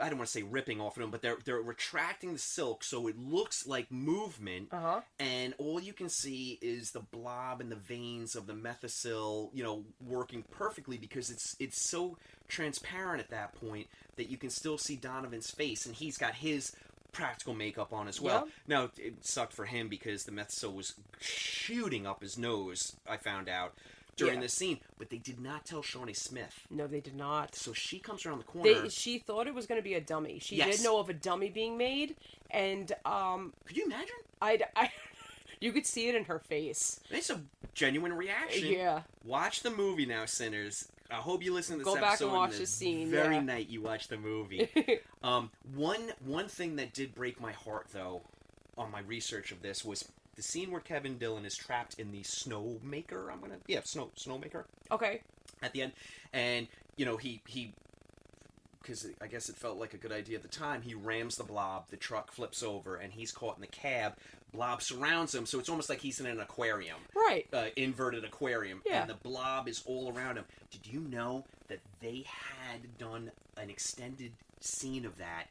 I don't want to say ripping off of him, but they're they're retracting the silk so it looks like movement, Uh-huh. and all you can see is the blob and the veins of the Methocel, you know, working perfectly because it's it's so transparent at that point that you can still see Donovan's face, and he's got his practical makeup on as well. Yeah. Now it sucked for him because the Methocel was shooting up his nose. I found out during Yeah. this scene, but they did not tell Shawnee Smith. No, they did not. So she comes around the corner. They, she thought it was going to be a dummy. She Yes. did know of a dummy being made, and um, could you imagine? I, I, *laughs* you could see it in her face. It's a genuine reaction. Yeah. Watch the movie now, sinners. I hope you listen to this Go back and watch the the scene, very yeah. night you watch the movie. *laughs* um, one one thing that did break my heart though, on my research of this was the scene where Kevin Dillon is trapped in the snowmaker. I'm gonna yeah snow snowmaker Okay. at the end, and you know he he because I guess it felt like a good idea at the time. He rams the blob, the truck flips over, and he's caught in the cab. Blob surrounds him, so it's almost like he's in an aquarium, Right. uh, inverted aquarium, Yeah. and the blob is all around him. Did you know that they had done an extended scene of that,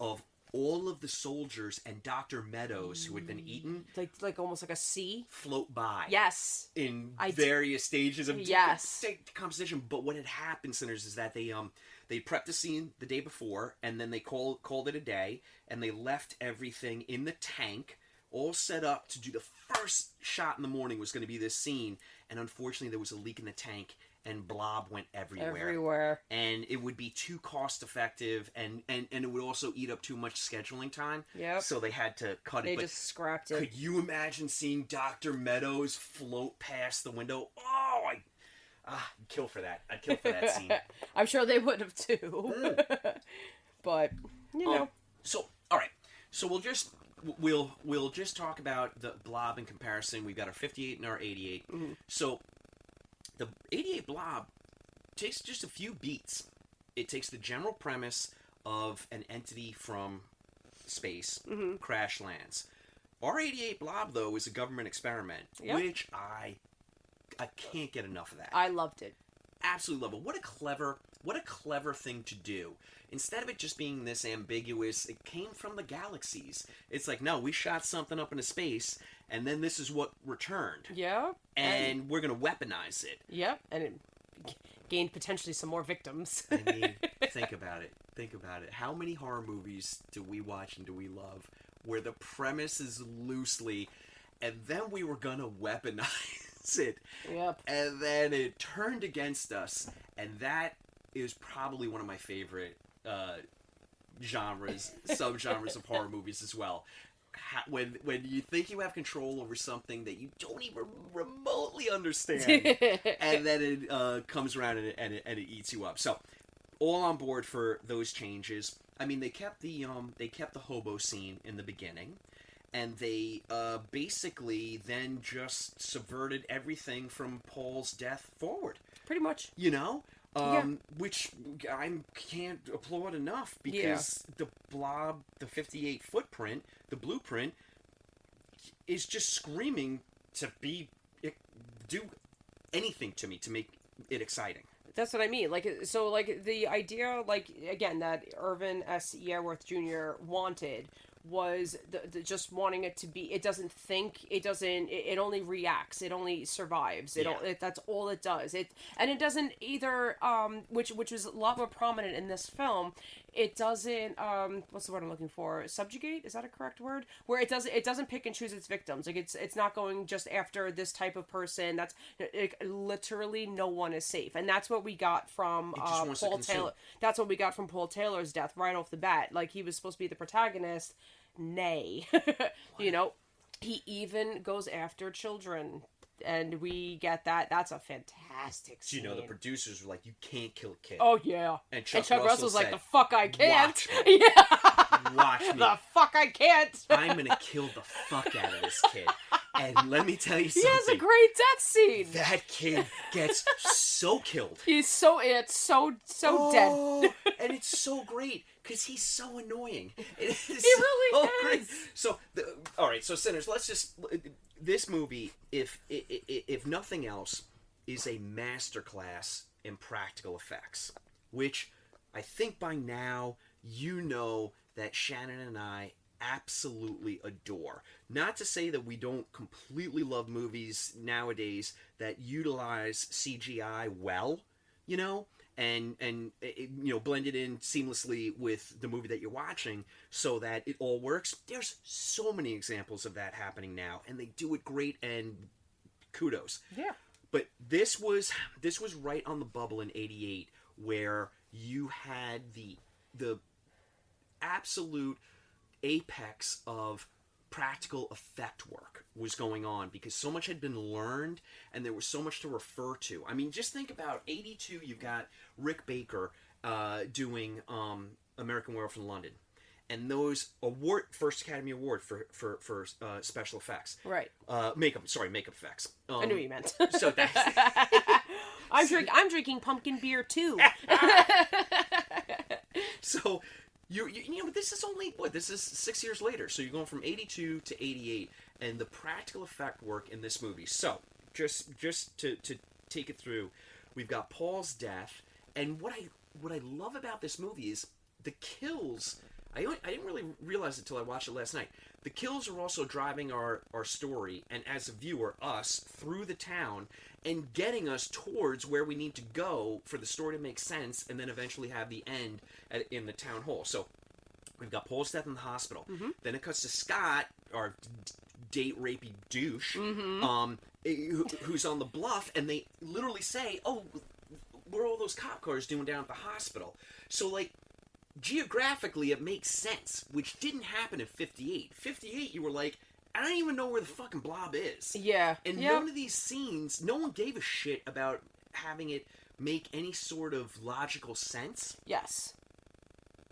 of all of the soldiers and Doctor Meadows who had been eaten, like like almost like a sea, float by? Yes. in I d- various stages of Yes. composition. But what had happened, sinners, is that they um they prepped the scene the day before, and then they called called it a day, and they left everything in the tank, all set up to do the first shot in the morning was going to be this scene, and unfortunately there was a leak in the tank. And blob went everywhere. Everywhere. and it would be too cost effective, and, and and it would also eat up too much scheduling time. Yeah. So they had to cut They it. but just scrapped it. Could you imagine seeing Doctor Meadows float past the window? Oh, I ah, I'd kill for that. I'd kill for that scene. *laughs* I'm sure they would have too. *laughs* but you know, Um, so all right. So we'll just we'll we'll just talk about the blob in comparison. We've got our 58 and our 88. Mm-hmm. So the 88 blob takes just a few beats. It takes the general premise of an entity from space Mm-hmm. crash lands. Our 88 blob though is a government experiment, Yep. which I I can't get enough of that I loved it. Absolutely love it. What a clever, what a clever thing to do. Instead of it just being this ambiguous, it came from the galaxies. It's like, no, we shot something up into space, and then this is what returned, Yeah. and we're gonna weaponize it. Yep. And it g- gained potentially some more victims. I mean, *laughs* think about it. Think about it. How many horror movies do we watch and do we love where the premise is loosely, and then we were gonna weaponize it, Yep. and then it turned against us, and that is probably one of my favorite uh, genres, *laughs* subgenres of horror movies as well. When when you think you have control over something that you don't even remotely understand, *laughs* and then it uh, comes around and it, and, it, and it eats you up. So, all on board for those changes. I mean, they kept the um they kept the hobo scene in the beginning, and they uh, basically then just subverted everything from Paul's death forward. Pretty much. You know, Yeah. um, which I can't applaud enough because the blob, the fifty-eight footprint, the blueprint, is just screaming to be do anything to me to make it exciting. That's what I mean. Like, so, like the idea, like again, that Irvin S. Yeaworth Jr. wanted was the, the, just wanting it to be. It doesn't think. It doesn't. It, it only reacts. It only survives. It, Yeah. it that's all it does. It and it doesn't either. Um, which which was a lot more prominent in this film. It doesn't. Um, what's the word I'm looking for? Subjugate. Is that a correct word? Where it doesn't. It doesn't pick and choose its victims. Like it's it's not going just after this type of person. That's it, literally no one is safe, and that's what we got from uh, Paul. Taylor. That's what we got from Paul Taylor's death right off the bat. Like he was supposed to be the protagonist. Nay, *laughs* you know, he even goes after children, and we get that. That's a fantastic. So, you know, the producers were like, "You can't kill a kid." Oh yeah, And Chuck, Russell's Russell like, said, "The fuck I can't." "Watch me. *laughs* yeah, Watch me. the fuck I can't. I'm gonna kill the fuck out of this kid. *laughs* And let me tell you something. *laughs* he has a great death scene. That kid gets so *laughs* killed. He's so it's so so oh, dead. Oh, *laughs* and it's so great because he's so annoying. It is He really so is. great. So, the, all right, so sinners, let's just this movie, if if nothing else, is a masterclass in practical effects, which I think by now you know that Shannon and I absolutely adore. Not to say that we don't completely love movies nowadays that utilize CGI well, you know, and and it, you know blend it in seamlessly with the movie that you're watching so that it all works. There's so many examples of that happening now, and they do it great. And kudos. Yeah. But this was this was right on the bubble in '88 where you had the the absolute apex of practical effect work was going on because so much had been learned and there was so much to refer to. I mean, just think about 82, you've got Rick Baker uh, doing um, American Werewolf in London. And those award first Academy Award for for for uh, special effects, Right. Uh, makeup, sorry, makeup effects. Um, I knew you meant. *laughs* so that's *laughs* I'm drink. I'm drinking pumpkin beer too. *laughs* so you, you know this is only what this is six years later so you're going from 82 to 88 and the practical effect work in this movie. So just just to to take it through we've got paul's death and what i what i love about this movie is the kills I, only, I didn't really realize it until I watched it last night. The kills are also driving our, our story, and as a viewer, us, through the town, and getting us towards where we need to go for the story to make sense, and then eventually have the end at, in the town hall. So we've got Paul's death in the hospital. Mm-hmm. Then it cuts to Scott, our d- date rapey douche, mm-hmm. um, eh, who, who's on the bluff, and they literally say, "Oh, what are all those cop cars doing down at the hospital?" So like geographically it makes sense, which didn't happen in 58. 58 you were like, I don't even know where the fucking blob is. Yeah. And yeah. none of these scenes, no one gave a shit about having it make any sort of logical sense. Yes.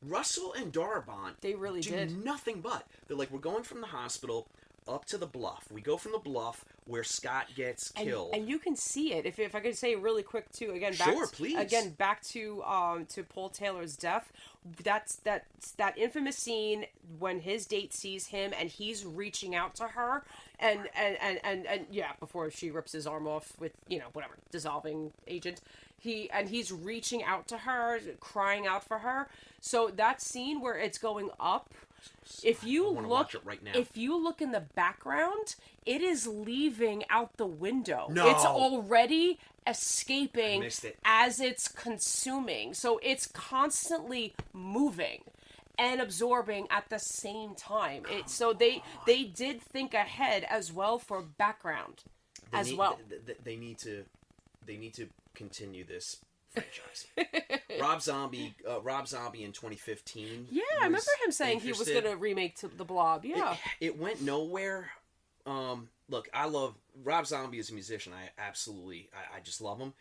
Russell and Darabont They really do did. nothing but they're like we're going from the hospital up to the bluff. We go from the bluff where Scott gets and, killed. and you can see it if, if I could say really quick too again back Sure, to, please. again back to um to Paul Taylor's death that's that that infamous scene when his date sees him and he's reaching out to her and and and and, and yeah before she rips his arm off with you know whatever dissolving agent. He and he's reaching out to her crying out for her. So that scene where it's going up if you look watch it right now. if you look in the background it is leaving out the window No. it's already escaping it. as it's consuming so it's constantly moving and absorbing at the same time it so they they did think ahead as well for background They as need- well th- th- they need to they need to continue this franchise. Rob Zombie, uh, Rob Zombie in 2015. yeah i remember him saying he was going to remake to the blob yeah It, it went nowhere. Um, look, I love Rob Zombie as a musician. I absolutely, I, I just love him.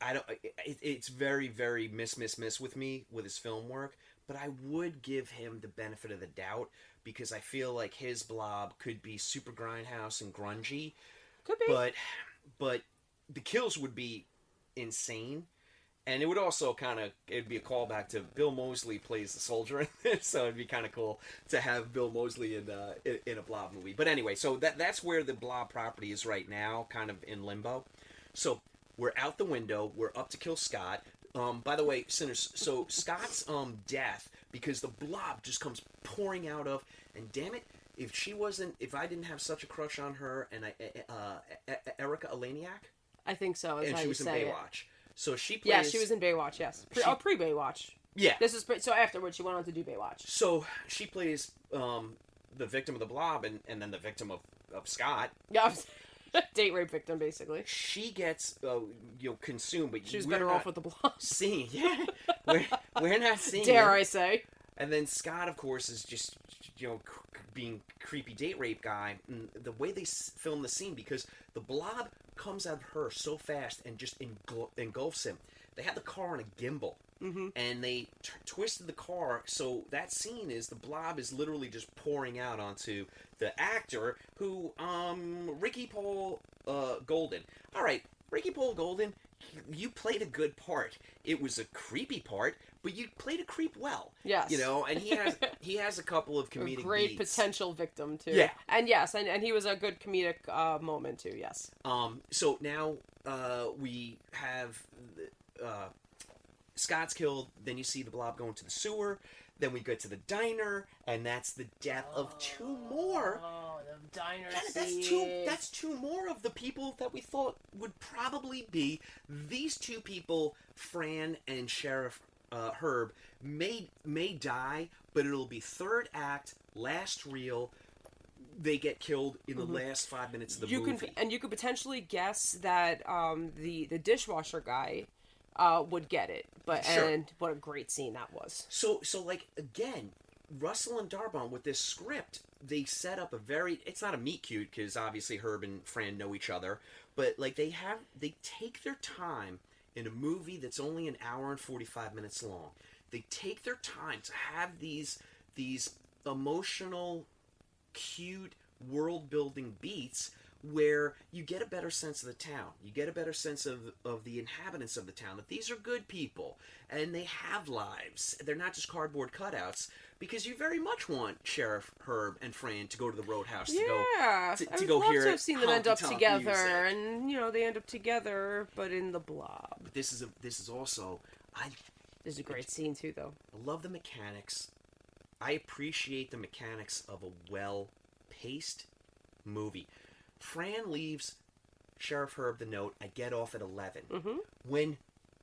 I don't. It, it's very, very miss, miss, miss with me with his film work. But I would give him the benefit of the doubt because I feel like his blob could be super grindhouse and grungy. Could be. But, but the kills would be insane. And it would also kind of it'd be a callback to Bill Moseley plays the soldier in *laughs* this, so it'd be kind of cool to have Bill Moseley in, uh, in in a Blob movie. But anyway, so that that's where the Blob property is right now, kind of in limbo. So we're out the window. We're up to kill Scott. Um, by the way, sinners. So Scott's um death because the Blob just comes pouring out of, and damn it, if she wasn't, if I didn't have such a crush on her, and I, uh, uh, Erika Eleniak, i think so and she was in Baywatch. it. So she plays. yeah she was in baywatch yes pre, She- oh pre baywatch Yeah. this is pre- so afterwards she went on to do baywatch So she plays um, the victim of the blob and, and then the victim of, of Scott. yeah *laughs* date rape victim basically She gets uh, you know consumed, but she's better off with the blob. Seeing, *laughs* yeah, we're, we're not seeing. Dare it. I say? And then Scott, of course, is just you know being creepy date rape guy. And the way they s- film the scene because the blob comes out of her so fast and just engul- engulfs him. They had the car on a gimbal. Mhm. And they t- twisted the car, so that scene is the blob is literally just pouring out onto the actor who, um, Ricky Paull uh, Goldin. All right, Ricky Paull Goldin, you played a good part. It was a creepy part, but you played a creep well. Yes. You know, and he has *laughs* he has a couple of a comedic great beats. potential victim too. Yeah. and yes, and, and he was a good comedic uh, moment too. Yes. Um, so now uh, we have uh, Scott's killed. Then you see the blob going to the sewer. Then we get to the diner, and that's the death of two more. Oh, the diner Yeah, that's two. That's two more of the people that we thought would probably be these two people, Fran and Sheriff uh, Herb, may may die, but it'll be third act, last reel. They get killed in the Mhm. last five minutes of the you movie. can and you could potentially guess that um, the the dishwasher guy uh, would get it, but Sure. and what a great scene that was. So so like again, Russell and Darabont with this script, they set up a very it's not a meet cute because obviously Herb and Fran know each other, but like they have they take their time in a movie that's only an hour and 45 minutes long. They take their time to have these these emotional cute world building beats where you get a better sense of the town. You get a better sense of of the inhabitants of the town that these are good people and they have lives. They're not just cardboard cutouts because you very much want Sheriff Herb and Fran to go to the roadhouse Yeah, to go to, I to would go love hear to have seen them end up together, music. and you know they end up together, but in the blob. But this is a this is also I This is a great scene too, though. I love the mechanics. I appreciate the mechanics of a well paced movie. Fran leaves Sheriff Herb the note. I get off at 11 Mm-hmm. When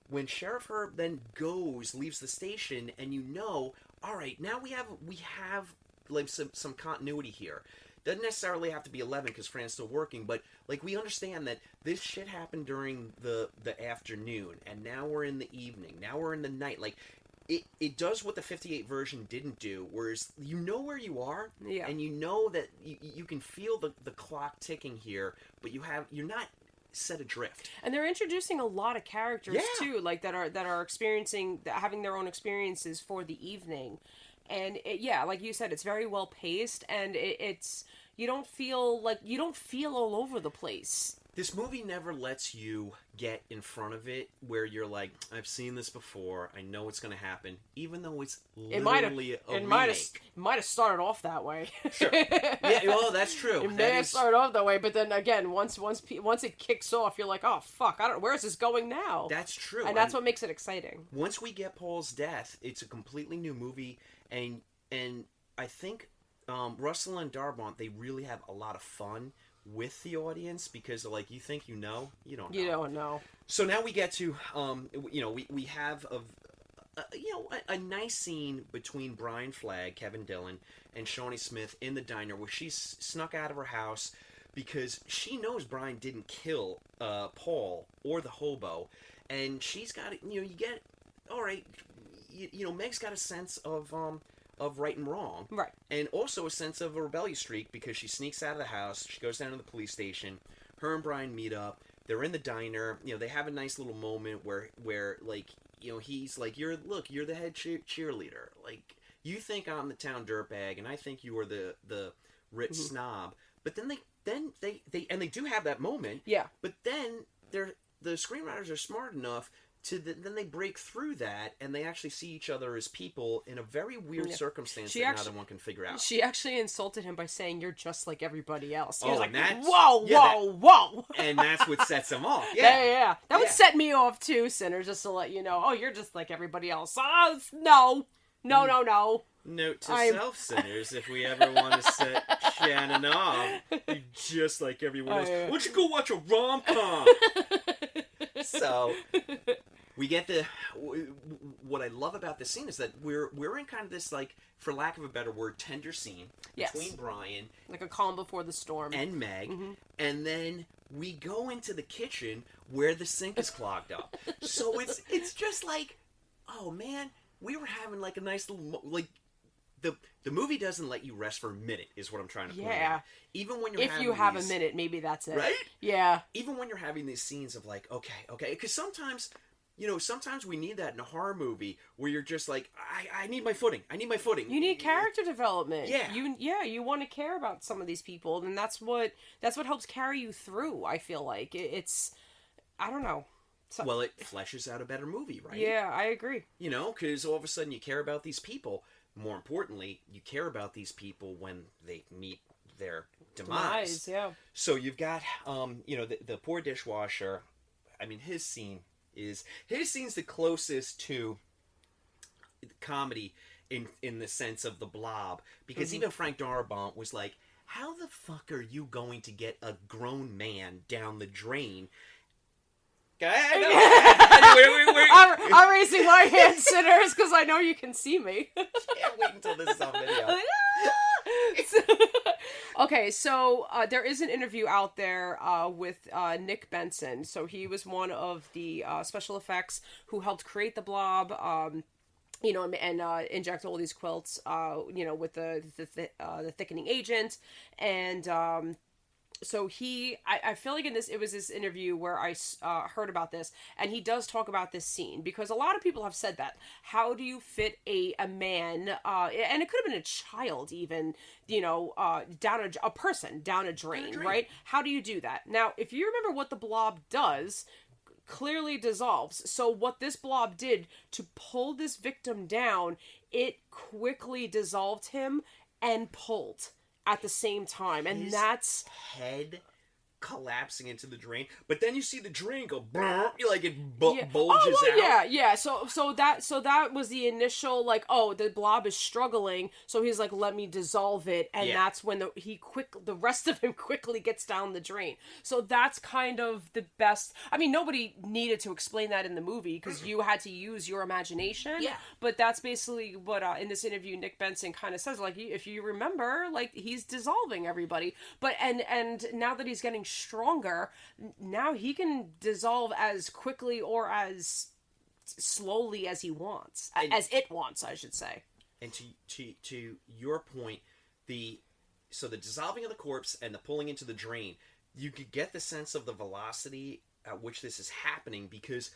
when Sheriff Herb then goes, leaves the station, and you know, all right, now we have we have like some some continuity here. Doesn't necessarily have to be eleven because Fran's still working, but like we understand that this shit happened during the the afternoon, and now we're in the evening. Now we're in the night. Like it it does what the 58 version didn't do, whereas you know where you are, Yeah. and you know that you, you can feel the the clock ticking here, but you have you're not set adrift. And they're introducing a lot of characters Yeah. too, like that are that are experiencing that having their own experiences for the evening. And it, yeah, like you said, it's very well paced, and it, it's you don't feel like you don't feel all over the place. This movie never lets you get in front of it where you're like, I've seen this before. I know what's going to happen, even though it's It might have literally a it might have might have started off that way. Sure. *laughs* yeah, well, that's true. It may That have is- started off that way, but then again, once once once it kicks off, you're like, oh fuck, I don't. Where's this going now? That's true. and that's what makes it exciting. Once we get Paul's death, it's a completely new movie, and and I think um, Russell and Darabont they really have a lot of fun with the audience because like, you think you know, you don't. know. You don't know. So now we get to, um, you know, we, we have a, a you know a, a nice scene between Brian Flagg, Kevin Dillon, and Shawnee Smith in the diner where she's snuck out of her house because she knows Brian didn't kill uh, Paul or the hobo, and she's got it, you know you get all right, you, you know Meg's got a sense of um of right and wrong, right, and also a sense of a rebellious streak because she sneaks out of the house, she goes down to the police station, her and Brian meet up. They're in the diner. You know, they have a nice little moment where, where like, you know, he's like, "You're look, you're the head cheer- cheerleader. Like, you think I'm the town dirtbag, and I think you are the the rich Mhm. snob." But then they, then they, they, and they do have that moment. Yeah. But then they're the screenwriters are smart enough to the, then they break through that and they actually see each other as people in a very weird Yeah. circumstance She that actu- neither one can figure out. She actually insulted him by saying, "You're just like everybody else." He Oh, was like, "Whoa, yeah, whoa, whoa!" *laughs* and that's what sets them off. *laughs* Yeah, Yeah. That would set me off too, Sinner. Just to let you know. Oh, you're just like everybody else. Oh, no, no, mm. no, no. Note to I'm- self *laughs* sinners: if we ever want to set Shannon off, just like everyone Oh, else. Why don't you go watch a rom com? so we get the what I love about this scene is that we're we're in kind of this like, for lack of a better word, tender scene Yes. between Brian Like a calm before the storm. and Meg, Mm-hmm. and then we go into the kitchen where the sink is clogged up. *laughs* so it's it's just like, oh man, we were having like a nice little mo- like. The, the movie doesn't let you rest for a minute, is what I'm trying to point Yeah. out. Even when you're if having you have these- a minute, maybe that's it. Right? Yeah. even when you're having these scenes of like, okay, okay, because sometimes, you know, sometimes we need that in a horror movie where you're just like, I, I need my footing, I need my footing. You need character development. Yeah. You yeah, you want to care about some of these people, and that's what that's what helps carry you through. I feel like It- it's, I don't know, well, it fleshes out a better movie, right? Yeah, I agree. You know, because all of a sudden you care about these people. More importantly, you care about these people when they meet their demise. Demise, yeah. So you've got, um, you know, the, the poor dishwasher. I mean, his scene is his scene's the closest to comedy in in the sense of the blob because Mhm. even Frank Darabont was like, "How the fuck are you going to get a grown man down the drain?" *laughs* I'm, I'm raising my hand, sinners, because I know you can see me. Can't wait until this is on video. *laughs* *laughs* okay, so uh, there is an interview out there uh, with uh, Nick Benson. So he was one of the uh, special effects who helped create the blob. Um, you know, and, uh, inject all these quilts, uh, you know, with the the, th- uh, the thickening agent, and um, so he I, I feel like in this it was this interview where i uh, heard about this and he does talk about this scene because a lot of people have said that how do you fit a, a man uh, and it could have been a child even you know uh, down a, a person down a drain, drain. right how do you do that now if you remember what the blob does clearly dissolves. So what this blob did to pull this victim down, it quickly dissolved him and pulled at the same time. And His that's head collapsing into the drain, but then you see the drain go like it bu- yeah. bulges oh, well, out. yeah, yeah. So so that so that was the initial like, oh, the blob is struggling, so he's like, let me dissolve it, and Yeah. that's when the he quick the rest of him *laughs* quickly gets down the drain. So that's kind of the best. I mean, nobody needed to explain that in the movie because you had to use your imagination. Yeah. But that's basically what uh, in this interview Nick Benson kind of says. Like, if you remember, like he's dissolving everybody. But and and now that he's getting stronger, now he can dissolve as quickly or as slowly as he wants, a- as it wants, I should say. And to to to your point, the so the dissolving of the corpse and the pulling into the drain, you could get the sense of the velocity at which this is happening because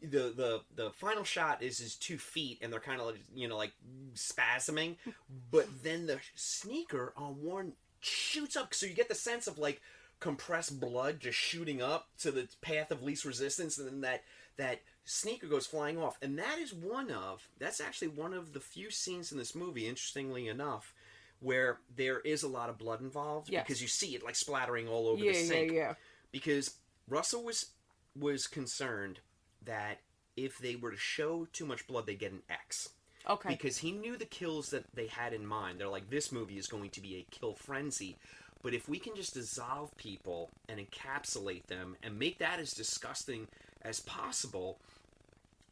the the the final shot is his two feet and they're kind of like you know like spasming, *laughs* but then the sneaker on one shoots up, so you get the sense of like compressed blood just shooting up to the path of least resistance, and then that that sneaker goes flying off, and that is one of that's actually one of the few scenes in this movie, interestingly enough, where there is a lot of blood involved Yes. because you see it like splattering all over Yeah, the yeah, sink. yeah. Because Russell was was concerned that if they were to show too much blood, they'd get an X. Okay. Because he knew the kills that they had in mind. They're like, this movie is going to be a kill frenzy. But if we can just dissolve people and encapsulate them and make that as disgusting as possible,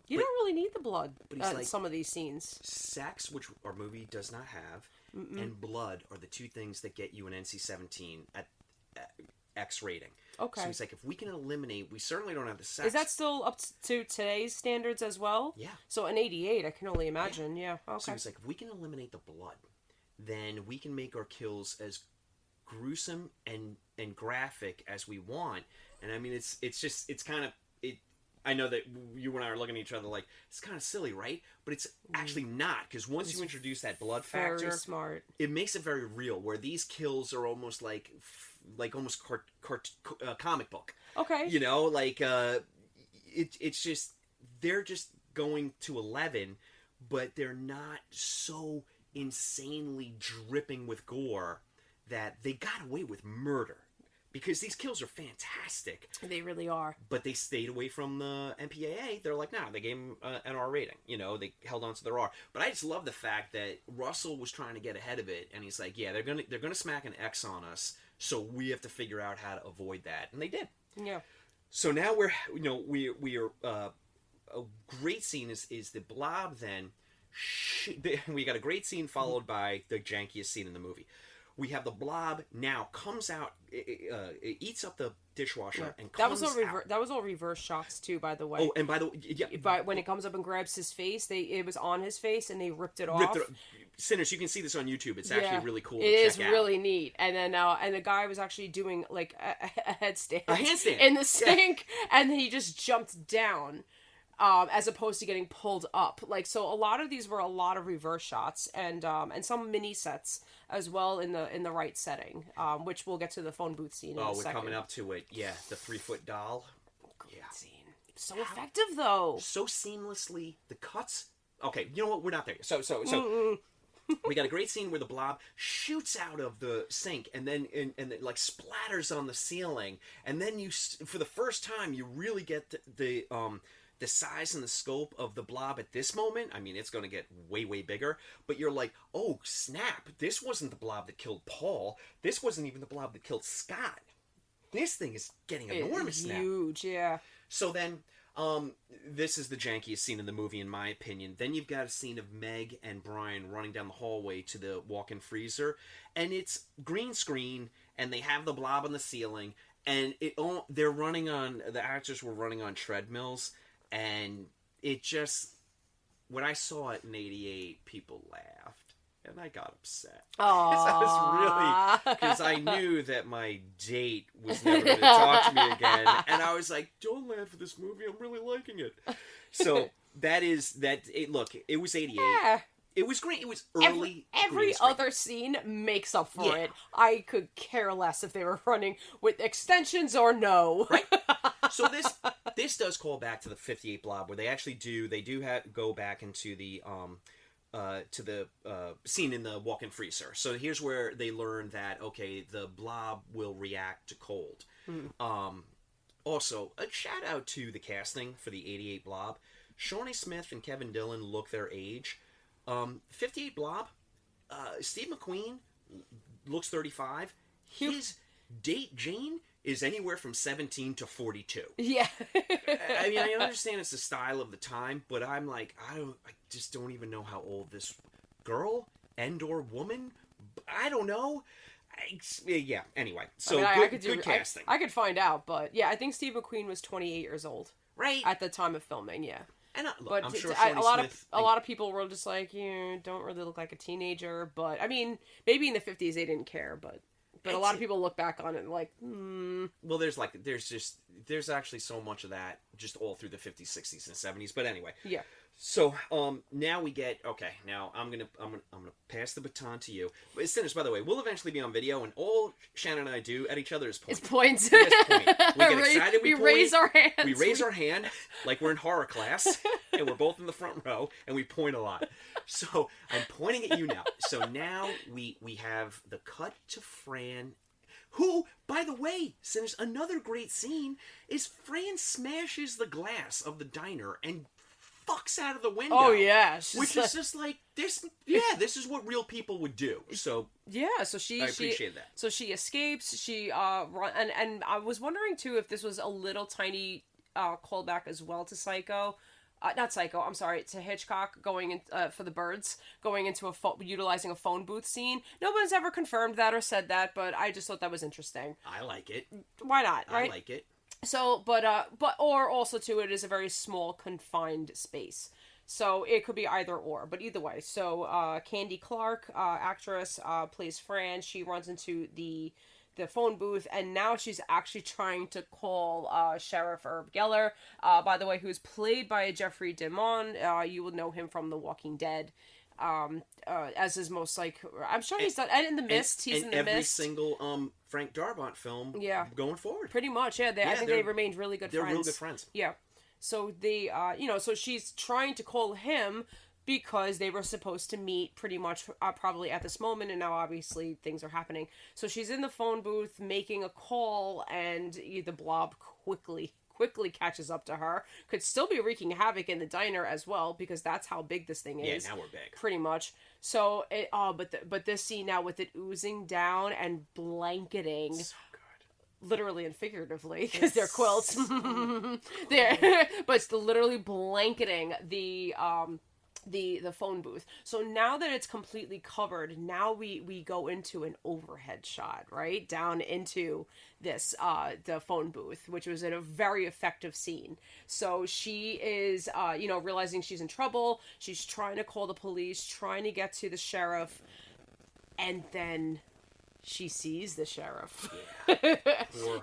You But- don't really need the blood but he's uh, in like- some of these scenes. sex, which our movie does not have, Mm-mm. and blood are the two things that get you an NC-17 at, at X rating. Okay. So he's like, if we can eliminate, we certainly don't have the sex. Is that still up to today's standards as well? Yeah. So in '88, I can only imagine. Yeah. So Okay. he's like, if we can eliminate the blood, then we can make our kills as gruesome and and graphic as we want. And I mean, it's it's just it's kind of it. I know that you and I are looking at each other like it's kind of silly, right? But it's actually not because once It's you introduce that blood factor, smart. it makes it very real. Where these kills are almost like like almost cart, cart, uh, comic book. Okay. You know, like uh, it, it's just they're just going to eleven, but they're not so insanely dripping with gore that they got away with murder because these kills are fantastic. They really are. But they stayed away from the MPAA. They're like, nah, they gave them uh, an R rating. You know, they held on to their R. But I just love the fact that Russell was trying to get ahead of it, and he's like, yeah, they're gonna they're gonna smack an X on us, so we have to figure out how to avoid that, and they did. Yeah. So now we're you know we we are uh, a great scene is is the blob. Then sh- *laughs* we got a great scene followed by the jankiest scene in the movie. We have the blob now comes out, it, uh, it eats up the dishwasher and That was comes all rever- out. that was all reverse shots too, by the way. Oh, and by the way, yeah, But when it comes up and grabs his face, they it was on his face and they ripped it ripped off. it- Sinners, you can see this on YouTube. It's actually Yeah. really cool. It is check out. really neat. And then uh, and the guy was actually doing like a, a headstand, A handstand. in the Yeah. sink, and then he just jumped down. Um, as opposed to getting pulled up, like so, a lot of these were a lot of reverse shots and um, and some mini sets as well in the in the right setting, um, which we'll get to the phone booth scene. In Oh, we're second. coming up to it. Yeah, the three foot doll. Great scene. So effective though. So seamlessly, the cuts. Okay, you know what? We're not there. yet. So so so. Mm-mm. we got a great scene where the blob shoots out of the sink and then and, and it like splatters on the ceiling and then you for the first time you really get the, the um the size and the scope of the blob at this moment i mean it's going to get way way bigger but you're like oh snap this wasn't the blob that killed paul this wasn't even the blob that killed scott this thing is getting It- enormous now huge, yeah. so then, um, this is the jankiest scene in the movie, in my opinion. Then you've got a scene of Meg and Brian running down the hallway to the walk-in freezer, and it's green screen, and they have the blob on the ceiling, and it they're running on the actors were running on treadmills, and it just when I saw it in '88, people laughed. And I got upset. *laughs* I was really because I *laughs* knew that my date was never going to talk to me again, and I was like, "Don't laugh at this movie. I'm really liking it." So that is that. It, look, it was '88. Yeah. It was great. It was Every, early. every screen. other scene makes up for Yeah. it. I could care less if they were running with extensions or no. Right. *laughs* so this this does call back to the 58 blob where they actually do they do have go back into the um uh to the uh scene in the walk-in freezer so here's where they learn that okay the blob will react to cold um also a shout out to the casting for the 88 blob shawnee smith and kevin dillon look their age um 58 blob uh steve mcqueen looks 35 his date jane is anywhere from 17 to 42 Yeah. I mean, I *laughs* understand it's the style of the time, but I'm like, I don't, I just don't even know how old this girl and or woman. I don't know. I, yeah. Anyway, so I mean, good, I could do, good casting. I, could find out, but yeah, I think Steve McQueen was 28 years old. Right. At the time of filming, yeah. And I, look, but I'm sure I- a lot Smith. of a lot of people were just like, you don't really look like a teenager. But I mean, maybe in the 50s they didn't care, but but a lot of people look back on it like, hmm. well, there's like, there's just, there's actually so much of that just all through the 50s, 60s, and 70s. But anyway, Yeah. So um, now we get okay. Now I'm gonna I'm gonna I'm gonna pass the baton to you. Sinners, by the way, we'll eventually be on video, and all Shannon and I do at each other is point. It's points. Point. We *laughs* get excited. We, we raise our hands. We raise our hand like we're in horror class, *laughs* and we're both in the front row, and we point a lot. So I'm pointing at you now. So now we we have the cut to Fran who, by the way, Sinners, another great scene is Fran smashes the glass of the diner and fucks out of the window. Oh, yeah, she's which like- is just like this. Yeah, this is what real people would do. So Yeah, so she I she- appreciate that. So she escapes. She uh run and and I was wondering too if this was a little tiny uh callback as well to Psycho. Uh, not Psycho. I'm sorry, to Hitchcock going in uh, for the birds, going into a pho- utilizing a phone booth scene. No one's ever confirmed that or said that, but I just thought that was interesting. I like it. Why not? I like it. So, but uh, but or also too, it is a very small confined space. So it could be either or, but either way. So uh, Candy Clark, uh, actress, uh, plays Fran. She runs into the the phone booth, and now she's actually trying to call uh, Sheriff Herb Geller. Uh, by the way, who's played by Jeffrey DeMunn. Uh, you will know him from The Walking Dead. Um, uh, as his most like, I'm sure he's done, and in the Mist, and, he's and in the every Mist. single um Frank Darabont film. Yeah. going forward. Pretty much, yeah. They, I think they remained really good they're friends. real good friends. Yeah. So they, uh, you know, so she's trying to call him because they were supposed to meet pretty much uh, probably at this moment, and now obviously things are happening. So she's in the phone booth making a call, and the blob quickly quickly catches up to her could still be wreaking havoc in the diner as well because that's how big this thing is. Yeah, now we're big. pretty much so it oh but the, but this scene now with it oozing down and blanketing So literally and figuratively because they're quilts *laughs* they're *laughs* but it's literally blanketing the um the the phone booth. So now that it's completely covered now we we go into an overhead shot right down into this uh the phone booth which was in a very effective scene. So she is uh you know realizing she's in trouble. She's trying to call the police trying to get to the sheriff. And then she sees the sheriff. *laughs*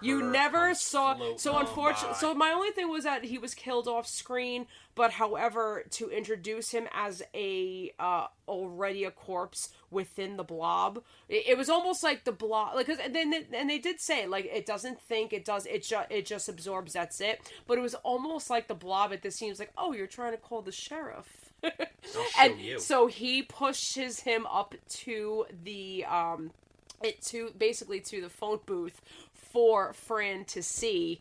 You never saw. So unfortunately, so my only thing was that he was killed off screen. But however, to introduce him as a uh, already a corpse within the blob, it, it was almost like the blob. Like, 'cause- and then and they did say like it doesn't think it does. It just it just absorbs. That's it. But it was almost like the blob. It just seems like oh, you're trying to call the sheriff. *laughs* And you. so he pushes him up to the um it to basically to the phone booth for Fran to see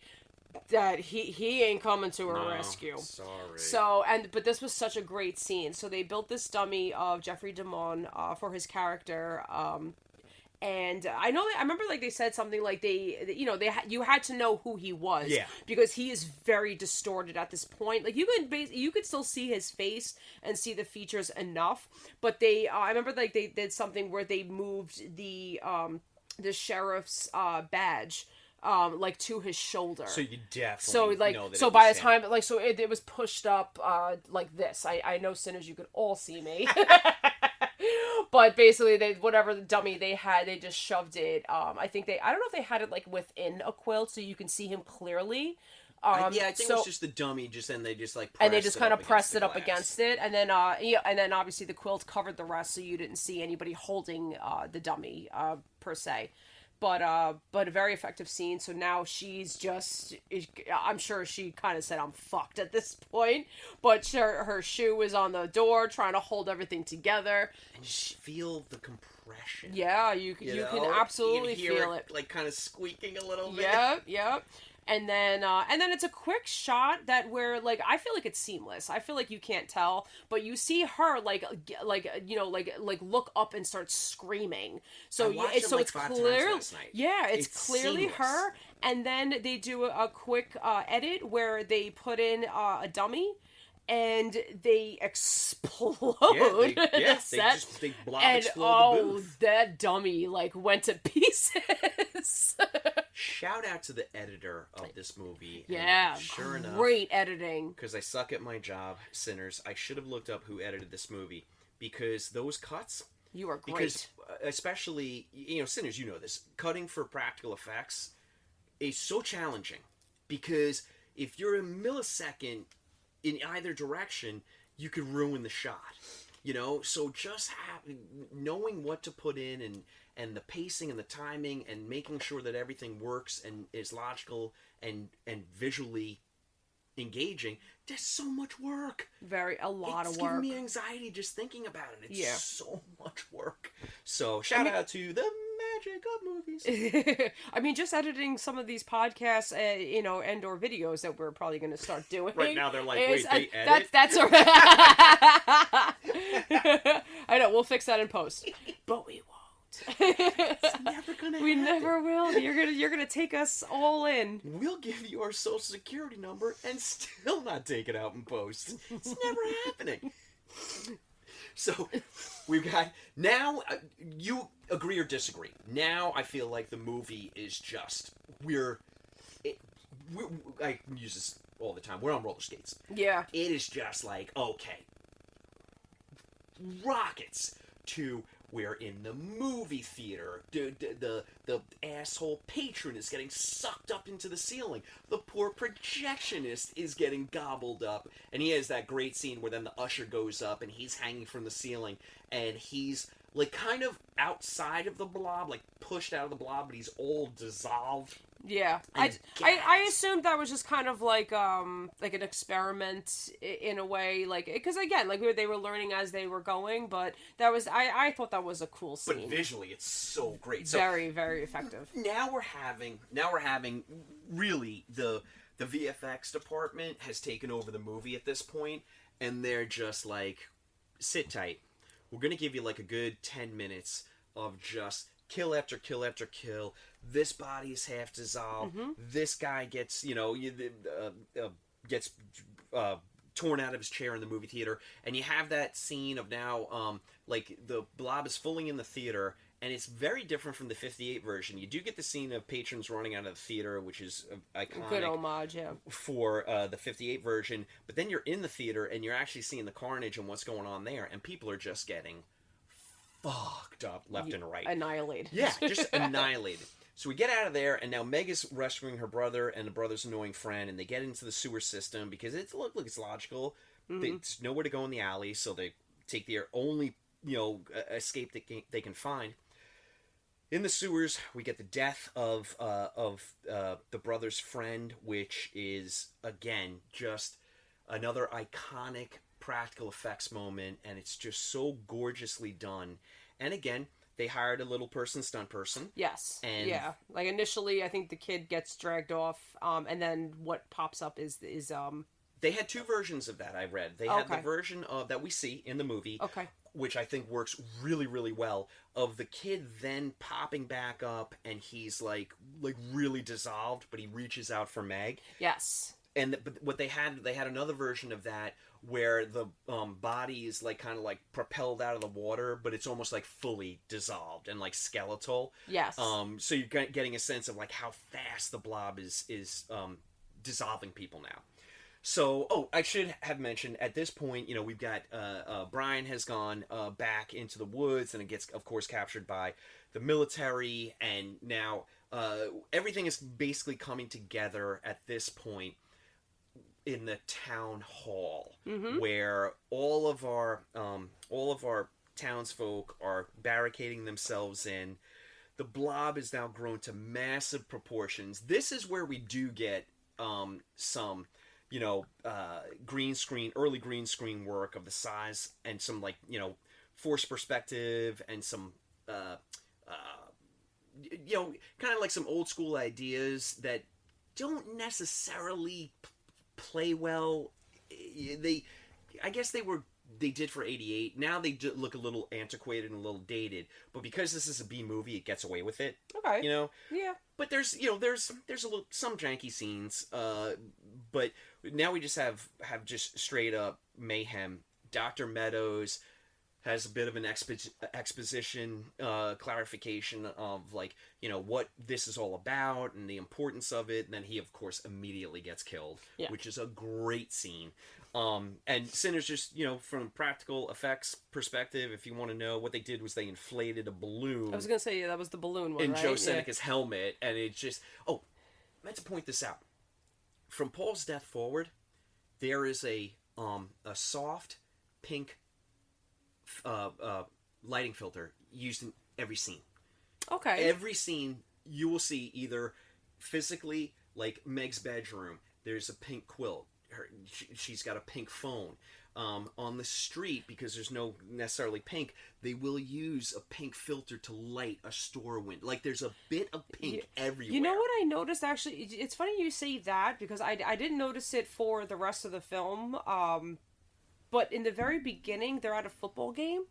that he he ain't coming to her No, rescue. sorry. So and but this was such a great scene. So they built this dummy of Jeffrey DeMunn uh, for his character. Um, and I know I remember like they said something like they you know they ha- you had to know who he was Yeah. because he is very distorted at this point like you could bas- you could still see his face and see the features enough but they uh, I remember like they did something where they moved the um the sheriff's uh badge um like to his shoulder So you definitely so like know that so by the him. time like so it, it was pushed up uh like this i i know sinners you could all see me *laughs* *laughs* *laughs* but basically they whatever the dummy they had they just shoved it um i think they i don't know if they had it like within a quilt so you can see him clearly I- um yeah, I think so, it was just the dummy. Just and they just like and they just kind of pressed it up glass. against it and then uh yeah and then obviously the quilt covered the rest so you didn't see anybody holding uh the dummy uh per se but uh but a very effective scene so now she's just i'm sure she kind of said i'm fucked at this point but her, her shoe is on the door trying to hold everything together And you just feel the compression. yeah you, can you, know? can You absolutely hear feel it like kind of squeaking a little bit. Yep, yep. And then uh and then it's a quick shot that where like I feel like it's seamless. I feel like you can't tell, but you see her like like you know like like look up and start screaming. So yeah, it, so like, it's clear. Yeah, it's, It's clearly seamless. her. And then they do a, quick uh, edit where they put in uh, a dummy. And they explode *laughs* Yeah, they- the they just- they blob and explode the oh, booth. that dummy like went to *laughs* pieces. Shout out to the editor of this movie. and Yeah, sure enough, great editing. Because I suck at my job, sinners. I should have looked up who edited this movie because those cuts. You are great. Because uh, especially you know, sinners, you know this. Cutting for practical effects is so challenging because if you're a millisecond in either direction, you could ruin the shot. You know, so just having knowing what to put in and and the pacing and the timing and making sure that everything works and is logical and and visually engaging. There's so much work. Very a lot it's of work. giving me anxiety just thinking about it. It's Yeah. so much work. So shout mean- out to the magic of movies. *laughs* I mean, just editing some of these podcasts, uh, you know, and or videos that we're probably going to start *laughs* doing. Right now they're like, is- wait, they uh, edit? That's, that's a... *laughs* I know. We'll fix that in post, but we won't. It's never *laughs* gonna We happen. never will. You're gonna you're gonna take us all in. We'll give you our social security number and still not take it out in post. It's never *laughs* happening. So we've got now. Uh, you agree or disagree? Now I feel like the movie is just we're. It, we I use this all the time. We're on roller skates. Yeah. It is just like okay, rockets to we're in the movie theater. The, the, the, the asshole patron is getting sucked up into the ceiling. The poor projectionist is getting gobbled up. And he has that great scene where then the usher goes up and he's hanging from the ceiling and he's like kind of outside of the blob, like pushed out of the blob, but he's all dissolved. Yeah, I, I I assumed that was just kind of like um like an experiment in a way, like because again, like we were, they were learning as they were going, but that was I I thought that was a cool scene. But visually, it's so great. So very very effective. now we're having now we're having really the the VFX department has taken over the movie at this point and they're just like sit tight. We're going to give you like a good 10 minutes of just kill after kill after kill. This body is half dissolved. Mm-hmm. This guy gets, you know, you- uh, uh, gets uh, torn out of his chair in the movie theater, and you have that scene of now, um, like the blob is fully in the theater, and it's very different from the '58 version. You do get the scene of patrons running out of the theater, which is uh, iconic Good homage, yeah. for uh, the 58 version, but then you're in the theater and you're actually seeing the carnage and what's going on there, and people are just getting fucked up left and right. Annihilated. Yeah, just *laughs* annihilated. So we get out of there, and now Meg is rescuing her brother and the brother's annoying friend, and they get into the sewer system because it's look like it's logical. Mhm. There's nowhere to go in the alley, so they take the only you know escape that can, they can find. In the sewers, we get the death of uh, of uh, the brother's friend, which is again just another iconic practical effects moment, and it's just so gorgeously done. And again, they hired a little person, stunt person. Yes. And yeah. Like initially, I think the kid gets dragged off, um, and then what pops up is is um. They had two versions of that I read. They had the version of that we see in the movie, Okay. which I think works really, really well. Of the kid then popping back up, and he's like, like really dissolved, but he reaches out for Meg. Yes. And th- but what they had, they had another version of that where the um, body is like kind of like propelled out of the water, but it's almost like fully dissolved and like skeletal. Yes. Um. So you're getting a sense of like how fast the blob is is um, dissolving people now. So, oh, I should have mentioned at this point, you know, we've got uh, uh, Brian has gone uh, back into the woods, and it gets, of course, captured by the military, and now uh, everything is basically coming together at this point in the town hall, Mhm. where all of our um, all of our townsfolk are barricading themselves in. The blob is now grown to massive proportions. This is where we do get um, some, you know, uh, green screen, early green screen work of the size and some like you know, force perspective and some. Uh, uh, you know, kind of like some old school ideas that don't necessarily play well. They, I guess they were they did for '88. Now they look a little antiquated and a little dated. But because this is a B movie, it gets away with it. Okay. You know. Yeah. But there's you know there's there's a little some janky scenes. Uh, but now we just have have just straight up mayhem. Doctor Meadows has a bit of an expo- exposition uh, clarification of like you know what this is all about and the importance of it and then he of course immediately gets killed Yeah. which is a great scene um, and sinners just you know from practical effects perspective if you want to know what they did was they inflated a balloon I was gonna say yeah, that was the balloon one, in right? Joe Yeah. Seneca's helmet, and it's just oh, I meant to point this out. From Paul's death forward, there is a um a soft pink uh, uh, lighting filter used in every scene. Okay. Every scene you will see either physically, like Meg's bedroom, there's a pink quilt. Her, she, she's got a pink phone. Um, on the street, because there's no necessarily pink, they will use a pink filter to light a store window. Like there's a bit of pink everywhere. You know what I noticed actually? It's funny you say that because I, I didn't notice it for the rest of the film. Um, but in the very beginning, they're at a football game.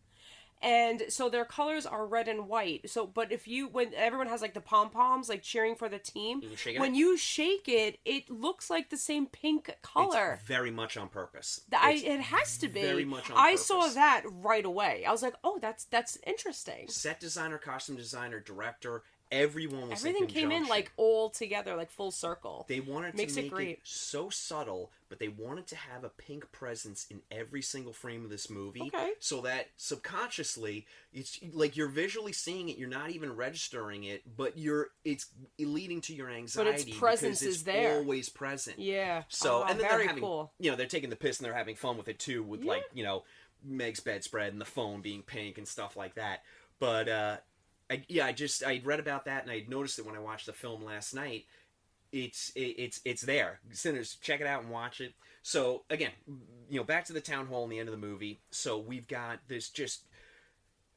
And so their colors are red and white. So, but if you, when everyone has like the pom poms, like cheering for the team, You shake it when you shake it, it looks like the same pink color. It's very much on purpose. I, It's it has to be. very much on I saw that right away. I was like, oh, that's that's interesting. set designer, costume designer, director, everyone was Everything in came in like all together, like full circle. They wanted Makes to it make great. so subtle, but they wanted to have a pink presence in every single frame of this movie, Okay. so that subconsciously, it's like you're visually seeing it, you're not even registering it, but you're it's leading to your anxiety. but its presence because is there. always present. Yeah. So Oh, and then they're having, cool. you know, they're taking the piss and they're having fun with it too, with like you know Meg's bedspread and the phone being pink and stuff like that. But uh, I, yeah, I just I read about that and I noticed it when I watched the film last night. It's it, it's it's there. Sinners, check it out and watch it. So again, you know, back to the town hall in the end of the movie. So we've got this just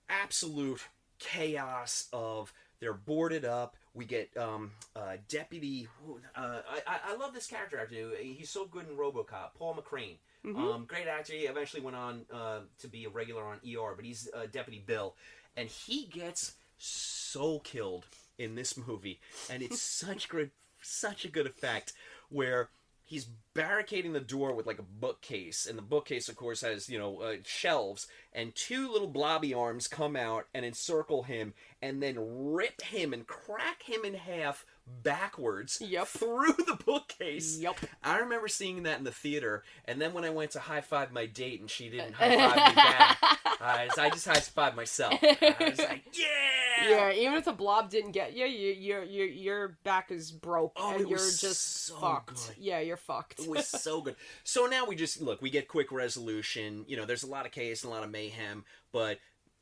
absolute chaos of they're boarded up. We get um, uh, deputy. Uh, I, I- love this character actor. He's so good in RoboCop. Paul McCrane, Mhm. um, great actor. He eventually went on uh, to be a regular on ER, but he's uh, Deputy Bill, and he gets so killed in this movie, and it's *laughs* such good, such a good effect where he's barricading the door with like a bookcase and the bookcase of course has you know uh, shelves and two little blobby arms come out and encircle him and then rip him and crack him in half backwards *laughs* through the bookcase. Yep i remember seeing that in the theater and then when i went to high five my date and she didn't *laughs* high five me back I, I just high five myself. I was like, *laughs* yeah. Yeah, even if the blob didn't get you, you your your your back is broke Oh, and it you're was just so fucked. good. Yeah, you're fucked. It was so good. So now we just look. We get quick resolution. You know, there's a lot of chaos and a lot of mayhem, but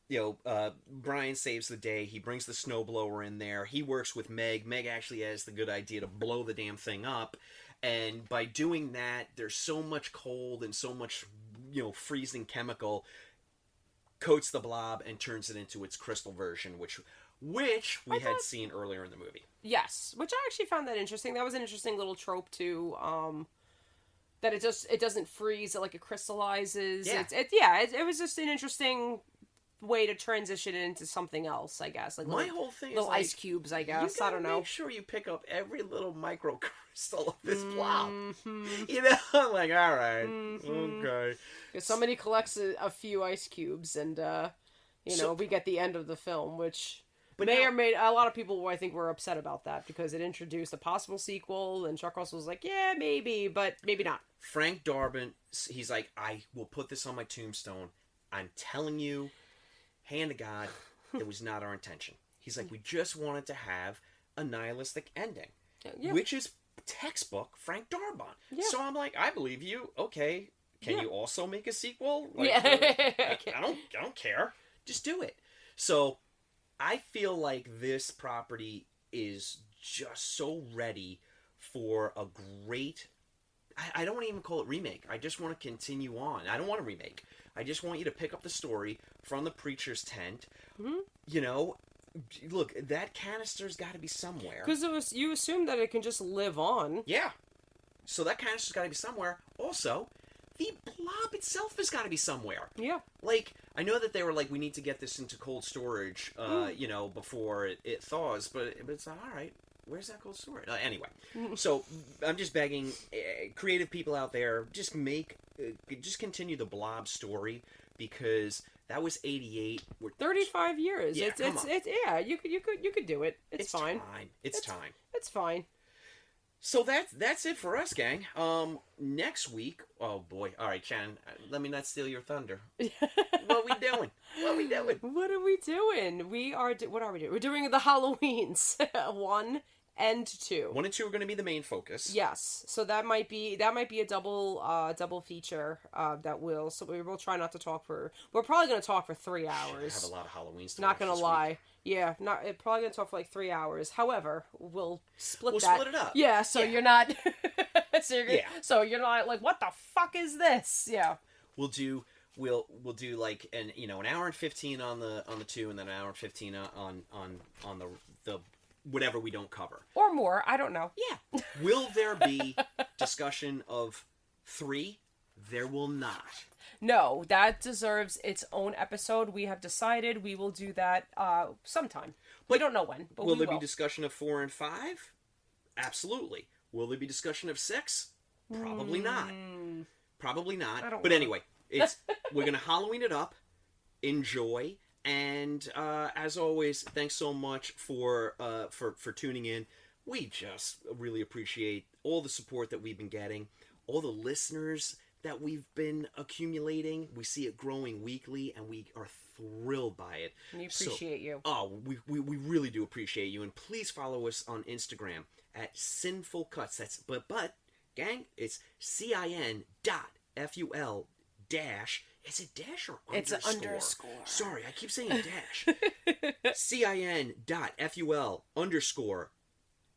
you know, uh, Brian saves the day. He brings the snowblower in there. He works with Meg. Meg actually has the good idea to blow the damn thing up, and by doing that, there's so much cold and so much you know freezing chemical coats the blob and turns it into its crystal version, which which we had seen earlier in the movie. Yes, which I actually found that interesting. That was an interesting little trope too. Um, that it just it doesn't freeze, it like it crystallizes. Yeah. It's it yeah. It, it was just an interesting way to transition it into something else. I guess like My little, whole thing is little like, ice cubes. I guess I don't know. Make sure you pick up every little micro crystal of this blob. Mm-hmm. You know, *laughs* I'm like, all right, okay. Because somebody collects a, a few ice cubes, and uh, you know So- we get the end of the film, which But may now- or may a lot of people I think were upset about that because it introduced a possible sequel, and Chuck Russell was like, yeah, maybe, but maybe not. Frank Darabont, he's like, I will put this on my tombstone. I'm telling you, hand to God, it was not our intention. He's like, we just wanted to have a nihilistic ending, Yeah. which is textbook Frank Darabont. Yeah. So I'm like, I believe you. Okay, can Yeah. you also make a sequel? Like, Yeah. I, *laughs* I don't, I don't care. Just do it. So I feel like this property is just so ready for a great. I, I don't want to even call it remake. I just want to continue on. I don't want to remake. I just want you to pick up the story from the preacher's tent. Mhm. You know, look, that canister's got to be somewhere. Because it was you assume that it can just live on. Yeah. So that canister's got to be somewhere. Also, the blob itself has got to be somewhere. Yeah. Like, I know that they were like, we need to get this into cold storage, uh, Mm. you know, before it, it thaws, but, but it's like, all right, where's that gold sword? Uh, anyway, so I'm just begging uh, creative people out there, just make, uh, just continue the blob story because that was 88. We're, Thirty-five years. Yeah, it's come it's on. it's yeah. You could you could you could do it. It's, fine. It's fine. time. It's time. It's fine. So that's that's it for us, gang. Um, next week, oh boy, all right, Shannon, uh, let me not steal your thunder. *laughs* what we doing? What we doing? What are we doing? We are. Do- what are we doing? We're doing the Halloweens *laughs* one and two. One and two are going to be the main focus. Yes, so that might be that might be a double uh double feature uh that will so we will try not to talk for we're probably gonna talk for three I hours. have a lot of Halloweens. To Not gonna lie, week. yeah, not it probably gonna talk for like three hours. However, we'll split We'll that. split it up. Yeah, so Yeah. you're not. *laughs* so you're Yeah. So you're not like what the fuck is this? Yeah. We'll do we'll we'll do like an you know an hour and fifteen on the on the two, and then an hour and fifteen on on on, on the the whatever we don't cover. Or more. I don't know. Yeah. Will there be *laughs* discussion of three? There will not. No, that deserves its own episode. We have decided we will do that uh sometime. But we don't know when, but will there will. be discussion of four and five? Absolutely. Will there be discussion of six? Probably not. Probably not. But anyway, it's we're gonna *laughs* Halloween it up. Enjoy, and uh, as always, thanks so much for uh, for for tuning in. We just really appreciate all the support that we've been getting, all the listeners that we've been accumulating. We see it growing weekly, and we are thrilled by it. We So- appreciate you. Oh, we, we, we really do appreciate you, and please follow us on Instagram at Sinful Cuts. That's but but gang, it's C I N dot F U L dash. Is it dash or It's an underscore? underscore. Sorry, I keep saying dash. *laughs* C I N dot F U L underscore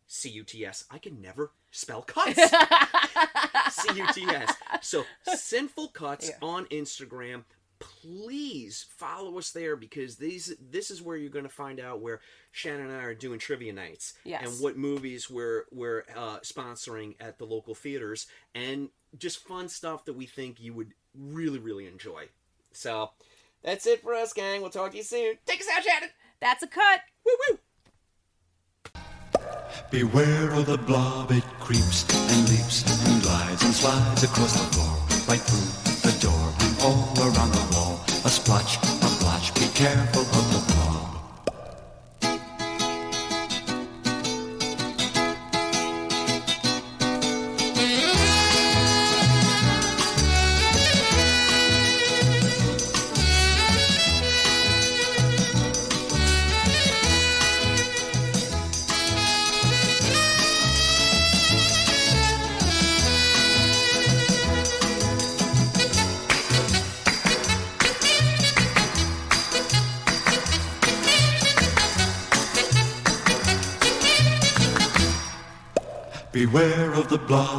C U T S. I can never spell cuts. *laughs* C U T S. So *laughs* Sinful Cuts on Instagram. Please follow us there because these this is where you're going to find out where Shannon and I are doing trivia nights Yes. and what movies we're we're uh, sponsoring at the local theaters and just fun stuff that we think you would really really enjoy. So that's it for us, gang. We'll talk to you soon. Take us out, Shannon. That's a cut. Woo woo. Beware of the blob, it creeps and leaps and glides and slides across the floor, right through the door and all around the wall. A splotch, a blotch, be careful the blob,